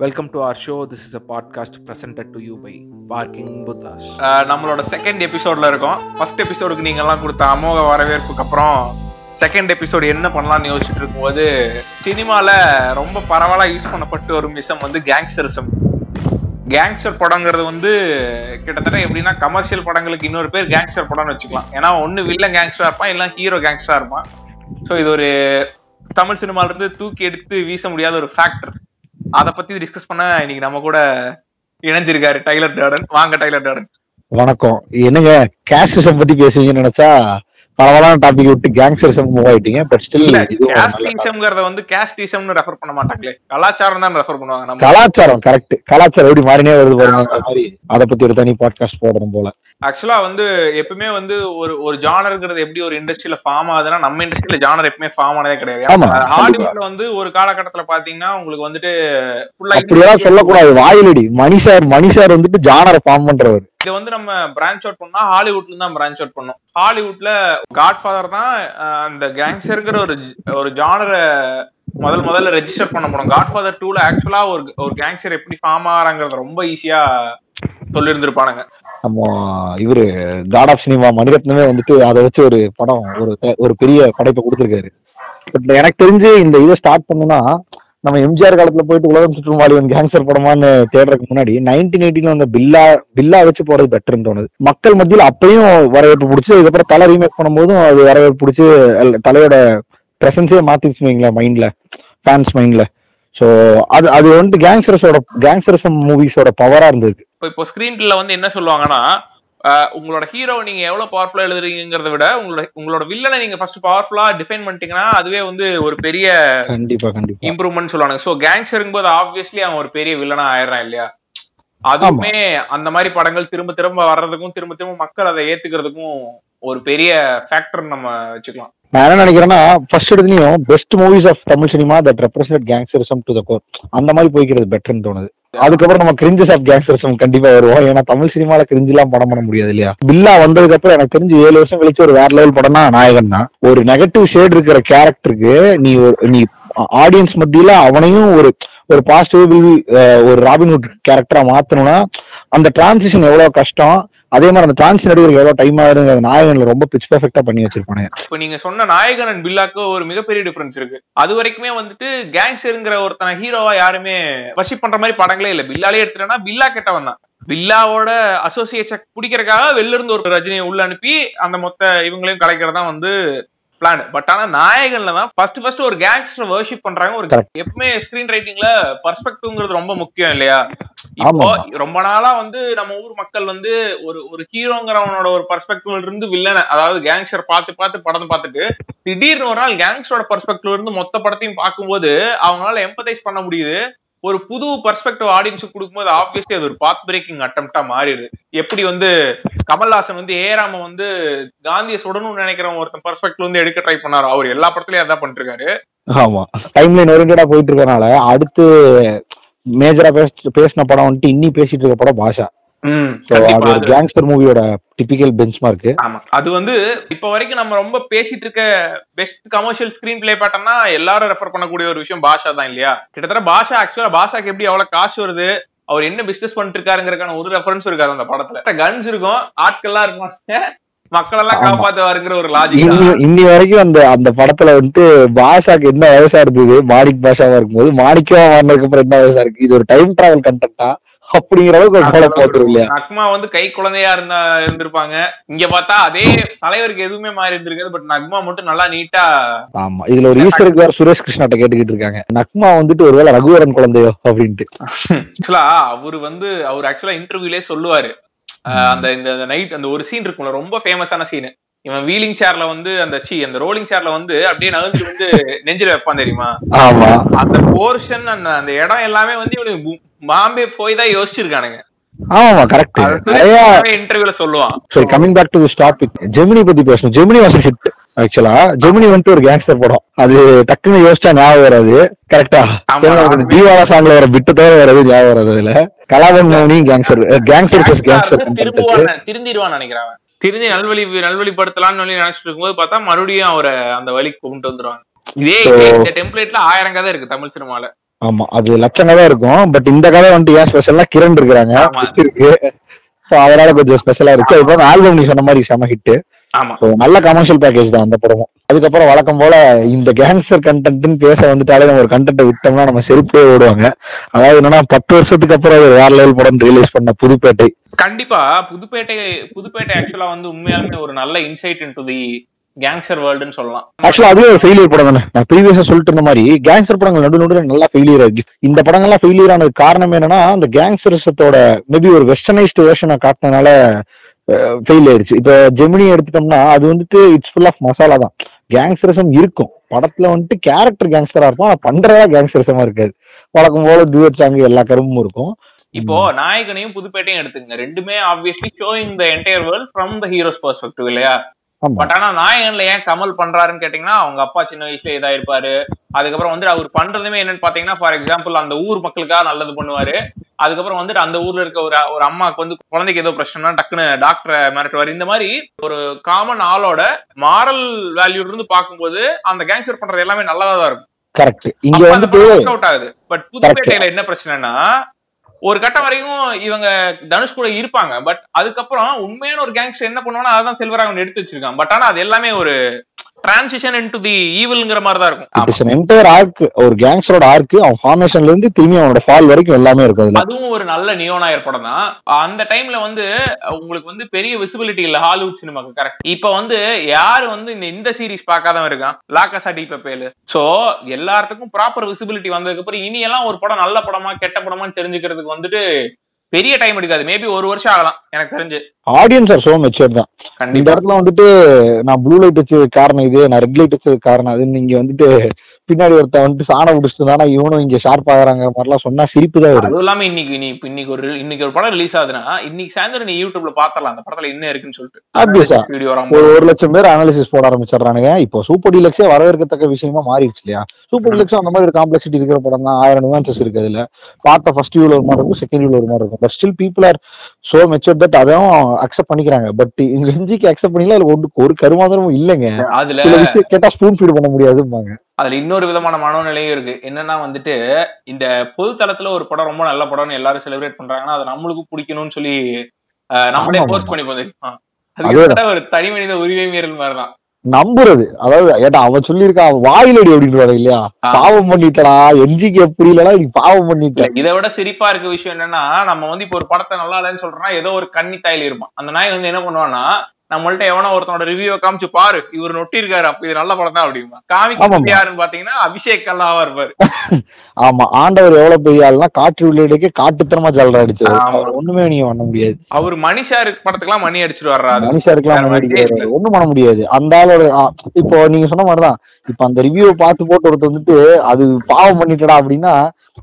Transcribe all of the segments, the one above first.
Welcome to our show this is a podcast presented to you by barking Buddhas நம்மளோட second எபிசோட்ல இருக்கோம். First எபிசோடுக்கு நீங்க எல்லாம் கொடுத்த அமோக வரவேற்புக்கு அப்புறம் செகண்ட் எபிசோடு என்ன பண்ணலாம்னு யோசிச்சுட்டு இருக்கும்போது சினிமால ரொம்ப பரவாயில்ல யூஸ் பண்ணப்பட்டு ஒரு மிஷம் வந்து கேங்ஸ்டரிசம் கேங்ஸ்டர் படங்கிறது வந்து கிட்டத்தட்ட எப்படின்னா கமர்ஷியல் படங்களுக்கு இன்னொரு பேர் கேங்ஸ்டர் படம்னு வச்சுக்கலாம். ஏன்னா ஒன்னு வில்லன் கேங்ஸ்டரா இருப்பான் இல்லை ஹீரோ கேங்ஸ்டரா இருப்பான். ஸோ இது ஒரு தமிழ் சினிமால இருந்து தூக்கி எடுத்து வீச முடியாத ஒரு ஃபேக்டர் அத பத்தி டிஸ்கஸ் பண்ண இன்னைக்கு நம்ம கூட இணைஞ்சிருக்காரு டைலர் டார்டன் வாங்க டைலர் டார்டன் வணக்கம். என்னங்க கேஸ்டிசம் பத்தி பேசுவீங்கன்னு நினைச்சா பரவலான டாபிக் விட்டு கேங்ஸ்டரிசம் மூவ் ஆயிட்டீங்க பட் ஸ்டில். கேஸ்டிசம்ங்கிறத வந்து கேஸ்டிசம்னு ரெஃபர் பண்ண மாட்டாங்களே. கலாச்சாரம் தான் ரெஃபர் பண்ணுவாங்க நம்ம. கலாச்சாரம் கரெக்ட் கலாச்சாரம் எப்படி மாறினே வருது பாருங்க. மாதிரி அதை பத்தி ஒரு தனி பாட்காஸ்ட் போடணும் போல. ஆக்சுவலா வந்து எப்பவுமே வந்து ஒரு ஒரு ஜானருங்கிறது எப்படி ஒரு இண்டஸ்ட்ரியில ஃபார்ம் ஆகுதுன்னா நம்ம இண்டஸ்ட்ரியில ஜானர் எப்பவுமே ஃபார்ம் ஆனதே கிடையாது. ஹாலிவுட்ல வந்து ஒரு காலகட்டத்துல பாத்தீங்கன்னா உங்களுக்கு வந்துட்டு ஃபுல்லா சொல்லக்கூடாது. வாயிலடி. மணிஷார் மணிஷார் வந்துட்டு ஜானரை ஃபார்ம் பண்றவர். இது வந்து நம்ம பிரான்ச் அவுட் பண்ணா ஹாலிவுட்ல தான் பிரான்ச் அவுட் பண்ணோம். ஹாலிவுட்ல காட்ஃபாதர் தான் அந்த கேங்ஸ்டருங்கிற ஒரு ஒரு ஜானரை முதல் முதல்ல ரெஜிஸ்டர் பண்ண போனோம். காட்ஃபாதர் டூல ஆக்சுவலா ஒரு ஒரு கேங்ஸ்டர் எப்படி ஃபார்ம் ஆகிறாங்கிறத ரொம்ப ஈஸியா சொல்லியிருந்திருப்பானுங்க நம்ம இவரு காட் ஆஃப் சினிமா மணிரத்னமே வந்துட்டு அதை வச்சு ஒரு படம் ஒரு ஒரு பெரிய படைப்பை கொடுத்துருக்காரு. பட் எனக்கு தெரிஞ்சு இந்த இதை ஸ்டார்ட் பண்ணுனா நம்ம எம்ஜிஆர் காலத்துல போயிட்டு உலகம் சுற்றும் வாலிபன் கேங்ஸ்டர் படமான்னு தேடுறதுக்கு முன்னாடி நைன்டீன் எயிட்டில வந்த பில்லா பில்லா வச்சு போறது பெட்டர்னு தோணுது. மக்கள் மத்தியில் அப்பயும் வரவேற்பு பிடிச்சி இதுக்கப்புறம் தலை ரீமேக் பண்ணும்போதும் அது வரவேற்பு பிடிச்சி தலையோட பிரசன்ஸே மாத்திருச்சு வைங்களேன் மைண்ட்ல ஃபேன்ஸ் மைண்ட்ல சோ அது அது வந்துட்டு கேங்ஸ்டர்ஸோட கேங்ஸ்டர்ஸ் மூவிஸோட பவரா இருந்தது. இப்போ இப்போ ஸ்கிரீன்ல வந்து என்ன சொல்லுவாங்கன்னா உங்களோட ஹீரோ நீங்க எவ்வளவு பவர்ஃபுல்லா எழுதுறீங்கிறத விட உங்களோட உங்களோட வில்லனை நீங்க ஃபர்ஸ்ட் பவர்ஃபுல்லா டிஃபைன் பண்ணிட்டீங்கன்னா அதுவே வந்து ஒரு பெரிய கண்டிப்பா கண்டிப்பா. இம்ப்ரூவ்மெண்ட் சொல்லுவாங்க சோ கேங்ஸ்டருங்க போது ஆப்வியஸ்லி அவன் ஒரு பெரிய வில்லனா ஆயிடுறான் இல்லையா? அதுவுமே அந்த மாதிரி படங்கள் திரும்ப திரும்ப வர்றதுக்கும் திரும்ப திரும்ப மக்கள் அதை ஏத்துக்கிறதுக்கும் ஒரு பெரிய ஃபேக்டர் நம்ம வச்சுக்கலாம். நான் என்ன நினைக்கிறேன்னா first எடுத்துலயும் best movies of Tamil cinema that represent gangsterism to the core அந்த மாதிரி போய்க்கிறது பெட்டர்னு தோணுது. அதுக்கப்புறம் நம்ம கிரிஞ்சஸ் ஆஃப் கேங்ஸ்டரிசம் கண்டிப்பா வருவோம். ஏன்னா தமிழ் சினிமால கிரிஞ்சு எல்லாம் படம் பண்ண முடியாது இல்லையா? பில்லா வந்ததுக்கு அப்புறம் எனக்கு தெரிஞ்சு ஏழு வருஷம் கழிச்சு ஒரு வேற லெவல் படம்னா நாயகன் தான். ஒரு நெகட்டிவ் ஷேட் இருக்கிற கேரக்டருக்கு நீ ஒரு நீ ஆடியன்ஸ் மத்தியில அவனையும் ஒரு ஒரு பாசிட்டிவ் ஒரு ராபின்வுட் கேரக்டரா மாத்தணும்னா அந்த டிரான்சிஷன் எவ்வளவு கஷ்டம்? அதே மாதிரி அந்த டிரான்சிஷன் எடுக்கிறதுக்கு எவ்வளவு டைம் ஆகுதுங்க நாயகன்ல ரொம்ப பிச் பெர்ஃபெக்டா பண்ணி வச்சிருப்பானே இப்ப நீங்க சொன்ன நாயகன் அண்ட் பில்லாக்கு ஒரு மிகப்பெரிய டிஃபரன்ஸ் இருக்கு. அது வரைக்குமே வந்துட்டு கேங்ஸ்டருங்கிற ஒருத்தனை ஹீரோவா யாருமே வர்ஷிப் பண்ற மாதிரி படங்களே இல்ல. பில்லாலே எடுத்துட்டேன்னா பில்லா கெட்டவன் தான். பில்லாவோட அசோசியேஷன் பிடிக்கிறதுக்காக வெளில இருந்து ஒரு ரஜினியை உள்ள அனுப்பி அந்த மொத்த இவங்களையும் கலைக்கிறதா வந்து பிளான் பட் ஆனா நாயகன்ல தான் ஃபர்ஸ்ட் ஃபர்ஸ்ட் ஒரு கேங்ஸ்டர் வர்ஷிப் பண்றாங்க ஒரு. எப்பவுமே ஸ்கிரீன் ரைட்டிங்ல பர்ஸ்பெக்டிவ்ங்கிறது ரொம்ப முக்கியம் இல்லையா இப்போ. ரொம்ப நாளா வந்து நம்ம ஊர் மக்கள் வந்து ஒரு ஒரு ஹீரோங்கிறவனோட ஒரு பர்ஸ்பெக்டிவ்ல இருந்து வில்லனை அதாவது கேங்ஸ்டர் பார்த்து பார்த்து படம் பார்த்துட்டு திடீர்னு ஒரு நாள் கேங்ஸ்டரோட பர்ஸ்பெக்டிவ்ல இருந்து மொத்த படத்தையும் பார்க்கும்போது அவங்களால எம்பத்தைஸ் பண்ண முடியுது ஒரு புது பர்ஸ்பெக்டிவ் ஆடியன்ஸுக்கு கொடுக்கும்போது ஆப்வியஸ்லி அது ஒரு பாத் பிரேக்கிங் அட்டம்ப்டா மாறிடுது. எப்படி வந்து கமல்ஹாசன் வந்து ஏராம வந்து காந்தியை சுடணும்னு நினைக்கிற ஒருத்தன் பர்ஸ்பெக்டிவ் வந்து எடுக்க ட்ரை பண்ணாரு. அவர் எல்லா படத்துலயும் அதான் பண்ணிருக்காரு ஆமா. டைம்ல நெருங்கடா ஓரியன்டா போயிட்டு இருக்கறனால அடுத்து மேஜரா பேச பேசின படம் வந்துட்டு இன்னி பேசிட்டு இருக்க படம் பாஷா. கேங்ஸ்டர் மூவியோட டிபிக்கல் பெஞ்ச் மார்க் ஆமா. அது வந்து இப்ப வரைக்கும் நம்ம ரொம்ப பேசிட்டு இருக்க பெஸ்ட் கமர்ஷியல் ஸ்கிரீன் பிளே பேட்டர்னா எல்லாரும் ரெஃபர் பண்ணக்கூடிய ஒரு விஷயம் பாஷா தான் இல்லையா? கிட்டத்தட்ட பாஷா ஆக்சுவலா பாஷாக்கு எப்படி எவ்வளவு காசு வருது அவர் என்ன பிசினஸ் பண்ணிட்டு இருக்காருங்கிறதுக்கான ஒரு ரெஃபரன்ஸ் இருக்காது அந்த படத்துல. கன்ஸ் இருக்கும் ஆட்கள்லாம் இருப்பாங்க மக்கள் எல்லாம் ஆமா. காப்பாத்துவாருங்கிற ஒரு லாஜிக் இன்னி வரைக்கும் அந்த அந்த படத்துல வந்துட்டு பாஷாக்கு என்ன வயசா இருந்தது மாணிக் பாஷாவா இருக்கும்போது மாணிக்கமா மாறினதுக்கு அப்புறம் என்ன வயசா இருக்கு இது ஒரு டைம் டிராவல் கண்டென்ட்டா அப்படிங்கிற அளவுக்கு ஒரு படம் போட்டுரும் இல்லையா? நக்மா வந்து கை குழந்தையா இருந்தா இருந்திருப்பாங்க. இங்க பார்த்தா அதே தலைவருக்கு எதுவுமே மாறி இருந்திருக்காது பட் நக்மா மட்டும் நல்லா நீட்டா ஆமா இதுல ஒரு ஈஸ்வருக்கு வேற சுரேஷ் கிருஷ்ணாட்ட கேட்டுக்கிட்டு இருக்காங்க. நக்மா வந்துட்டு ஒருவேளை ரகுவரன் குழந்தையோ அப்படின்ட்டு. ஆக்சுவலா அவரு வந்து அவர் ஆக்சுவலா இன்டர்வியூலே சொல்லுவாரு. அந்த இந்த நைட் அந்த ஒரு சீன் இருக்கும்ல ரொம்ப ஃபேமஸான சீன் இவன் வீலிங் சேர்ல வந்து அந்த சி அந்த ரோலிங் சேர்ல வந்து அப்படியே நகர்ந்து வந்து நெஞ்சில வைப்பான் தெரியுமா? ஆமா. அந்த போர்ஷன் அந்த அந்த இடம் எல்லாமே வந்து இவனுக்கு பாம்பே போய் தான் யோசிச்சிருக்கானுங்க. ஆமா கரெக்ட் இன்டர்வியூல சொல்லுவான். சரி coming back to this topic Gemini பத்தி பேசணும். ஜெமினி வாஸ் ஹிட் ஆக்சுவலா ஜெமினி வந்துட்டு ஒரு கேங்ஸ்டர் படம். அது டக்குன்னு யோசிச்சா ஞாபகம் வராது. கரெக்டா. தீவாரா சாங்ல வர பிட்டு தவிர வராது ஞாபகம் வராது அதுல. கலாபன் மௌனி கேங்ஸ்டர் கேங்ஸ்டர் கேங்ஸ்டர் திரும்புவான் திருந்திடுவான் நினைக்கிறேன். திருந்தி நல்வழி நல்வழிப்படுத்தலாம்னு சொல்லி நினைச்சிட்டு இருக்கும்போது பார்த்தா மறுபடியும் அவரை அந்த வழிக்கு கொண்டு வந்துருவாங்க. இதே இந்த டெம்ப்ளேட்ல ஆயிரம் கதை இருக்கு தமிழ் சினிமால. ஆமா அது லட்சங்க தான் இருக்கும். பட் இந்த கதை வந்துட்டு ஏன் ஸ்பெஷல்னா கிரண் இருக்கிறாங்க. இருக்கு. அதனால கொஞ்சம் ஸ்பெஷலா இருக்கு. இப்போ ஆல்பம் நீ சொன்ன மாதிரி செம ஹிட் ஆமா. நல்ல கமர்ஷியல் பேக்கேஜ் தான் அந்த படமும். அதுக்கப்புறம் வழக்கம் போல இந்த கேங்ஸ்டர் கண்டென்ட்னு பேச வந்துட்டாலே நம்ம ஒரு கண்டென்ட்டை விட்டோம்னா நம்ம செருப்பே ஓடுவாங்க. அதாவது என்னன்னா பத்து வருஷத்துக்கு அப்புறம் ஒரு வேற லெவல் படம் ரிலீஸ் பண்ண புதுப்பேட்டை. கண்டிப்பா புதுப்பேட்டை புதுப்பேட்டை ஆக்சுவலா வந்து உண்மையாலுமே ஒரு நல்ல இன்சைட் இன்டு தி கேங்ஸ்டர் வேர்ல்டுன்னு சொல்லலாம். ஆக்சுவலா அதுவே ஒரு ஃபெயிலியர் படம் தானே. நான் ப்ரீவியஸா சொல்லிட்டு இருந்த மாதிரி கேங்ஸ்டர் படங்கள் நடு நடுவில் நல்லா ஃபெயிலியர் ஆகுது இந்த படங்கள்லாம் ஃபெயிலியர் ஆனது காரணம் என்னன்னா அந்த கேங்ஸ்டரிசத்தோட மேபி ஒரு வெஸ்டர்னைஸ்டு வேர்ஷனை காட்டினனால ஃபெயில் ஆயிடுச்சு. இப்போ ஜெமினி எடுத்துட்டோம்னா அது வந்துட்டு இட்ஸ் ஃபுல் ஆஃப் மசாலா தான். கேங்ஸ்டரிசம் இருக்கும். படத்துல வந்துட்டு கேரக்டர் கேங்ஸ்டரா இருக்கும் ஆனா பண்றதா கேங்ஸ்டரிசமா இருக்காது. வழக்கம் போல டியூட் சாங் எல்லா கரும்பும் இருக்கும். இப்போ நாயகனையும் புதுப்பேட்டையும் எடுத்துங்க ரெண்டுமே obviously showing the entire world from the hero's perspective இல்லையா? பட் ஆனா நாயகன்ல ஏன் கமல் பண்றாருன்னு கேட்டீங்கன்னா அவங்க அப்பா சின்ன வயசுல இதா இருப்பாரு அதுக்கப்புறம் வந்துட்டு அவர் பண்றதுமே என்னன்னு பாத்தீங்கன்னா ஃபார் எக்ஸாம்பிள் அந்த ஊர் மக்களுக்காக நல்லது பண்ணுவாரு. அதுக்கப்புறம் வந்துட்டு அந்த ஊர்ல இருக்க ஒரு ஒரு அம்மாவுக்கு வந்து குழந்தைக்கு ஏதோ பிரச்சனைனா டக்குன்னு டாக்டரை மிரட்டுவாரு. இந்த மாதிரி ஒரு காமன் ஆளோட மாரல் வேல்யூ இருந்து பார்க்கும்போது அந்த கேங்ஸ்டர் பண்றது எல்லாமே நல்லதா தான் இருக்கும். கரெக்ட் இங்க வந்துட்டு பட் புதுப்பேட்டையில என்ன பிரச்சனைனா ஒரு கட்டம் வரைக்கும் இவங்க தனுஷ் கூட இருப்பாங்க. பட் அதுக்கப்புறம் உண்மையான ஒரு கேங்ஸ்டர் என்ன பண்ணுவானோ அதான் செல்வராகவன் எடுத்து வச்சிருக்கான். பட் ஆனா அது எல்லாமே ஒரு டிரான்சிஷன் இன்டு தி ஈவில்ங்கிற மாதிரி தான் இருக்கும். என்டையர் ஆர்க் ஒரு கேங்ஸ்டரோட ஆர்க் அவன் ஃபார்மேஷன்ல இருந்து திரும்பி அவனோட ஃபால் வரைக்கும் எல்லாமே இருக்கும் அதுல. அதுவும் ஒரு நல்ல நியோனாயர் படம் தான். அந்த டைம்ல வந்து உங்களுக்கு வந்து பெரிய விசிபிலிட்டி இல்ல ஹாலிவுட் சினிமாக்கு கரெக்ட் இப்ப வந்து யாரு வந்து இந்த இந்த சீரிஸ் பார்க்காதவன் இருக்கான்? லாக்கசா டி பேலு. சோ எல்லாத்துக்கும் ப்ராப்பர் விசிபிலிட்டி வந்ததுக்கு அப்புறம் இனி எல்லாம் ஒரு படம் நல்ல படமா கெட்ட படமான்னு தெரிஞ்சுக்கிறதுக்கு வந்துட்டு பெரிய டைம் எடுக்காது. மேபி ஒரு வருஷம் ஆகலாம் எனக்கு தெரிஞ்சு. ஆடியன்ஸ் ஆர் சோ மெச்சூர் தான். இந்த இடத்துல வந்துட்டு நான் ப்ளூ லைட் வச்சது காரணம் இது நான் ரெட் லைட் வச்சது காரணம் அதுன்னு இங்க வந்துட்டு பின்னாடி ஒருத்தன் வந்துட்டு சாணம் பிடிச்சிட்டு இருந்தானா இவனும் இங்க ஷார்ப் ஆகுறாங்க மாதிரிலாம் சொன்னா சிரிப்பு தான் வருது இல்லாம இன்னைக்கு நீ இன்னைக்கு ஒரு இன்னைக்கு ஒரு படம் ரிலீஸ் ஆகுதுன்னா இன்னைக்கு சாயந்தரம் நீ யூடியூப்ல பாத்தரலாம் அந்த படத்துல என்ன இருக்குன்னு சொல்லிட்டு. ஒரு ஒரு லட்சம் பேர் அனாலிசிஸ் போட ஆரம்பிச்சிடுறானுங்க. இப்போ சூப்பர் டீலக்ஸே வரவேற்கத்தக்க விஷயமா மாறிடுச்சு இல்லையா? சூப்பர் டீலக்ஸ் அந்த மாதிரி ஒரு காம்ப்ளெக்சிட்டி இருக்கிற படம் தான். ஆயிரம் நியூன்சஸ் இருக்கு அதுல. பார்த்த ஃபர்ஸ்ட் வியூல ஒரு மாதிரி இருக்கும் செகண்ட் வியூல ஒரு மாதிரி இருக்கும். But still people are so mature that அதையும் அக்செப்ட் பண்ணிக்கிறாங்க. பட் இங்க இஞ்சிக்கு அக்செப்ட் பண்ணிக்கல அதுல ஒன்று ஒரு கருமாந்திரமும் இல்லைங்க. அதுல கேட்டா ஸ்பூன் ஃபீட் பண்ண முடியாதும்பாங்க. அதுல இன்னொரு விதமான மனோநிலையும் இருக்கு. என்னன்னா வந்துட்டு இந்த பொது தளத்துல ஒரு படம் ரொம்ப நல்ல படம்னு எல்லாரும் செலிப்ரேட் பண்றாங்கன்னா அது நம்மளுக்கும் பிடிக்கணும்னு சொல்லி நம்மளே போஸ்ட். பண்ணி போதும் அது ஒரு தனி மனித உரிமை மீறல் மாதிரிதான். நம்புறது. அதாவது ஏட்டா அவன் சொல்லியிருக்கான் வாயிலடி அப்படின்னு இல்லையா. பாவம் பண்ணிட்டடா என்ஜிக்கு புரியலனா நீ பாவம் பண்ணிட்ட. இதை விட சிரிப்பா இருக்க விஷயம் என்னன்னா நம்ம வந்து இப்போ ஒரு படத்தை நல்லா இல்லைன்னு சொல்றோம்னா ஏதோ ஒரு கன்னி தாயில் இருப்பான். அந்த நாய் வந்து என்ன பண்ணுவான்னா நம்மள்ட்ட எவனோ ஒருத்தனோட ரிவ்யூ காமிச்சு பாரு இவர் நொட்டி இருக்காரு அப்ப இது நல்ல படம் தான் அப்படிமா ஆமாமா. யாருன்னு பாத்தீங்கன்னா அபிஷேக் கல்லாவா இருப்பாரு. ஆமா ஆண்டவர் எவ்வளவு பெரிய ஆளுனா காற்று உள்ளிடையே காட்டுத்தனமா ஜல்ற அடிச்சது ஒண்ணுமே நீங்க பண்ண முடியாது. அவர் மணிஷா இருக்கு படத்துக்குலாம் மணி அடிச்சிட்டு வர்றாரு மனுஷா இருக்கலாம். ஒண்ணும் பண்ண முடியாது. அந்த ஆளோட இப்போ நீங்க சொன்ன மாதிரிதான் இப்ப அந்த ரிவ்யூ பார்த்து போட்டு ஒருத்தர் வந்துட்டு அது பாவம் பண்ணிட்டடா அப்படின்னா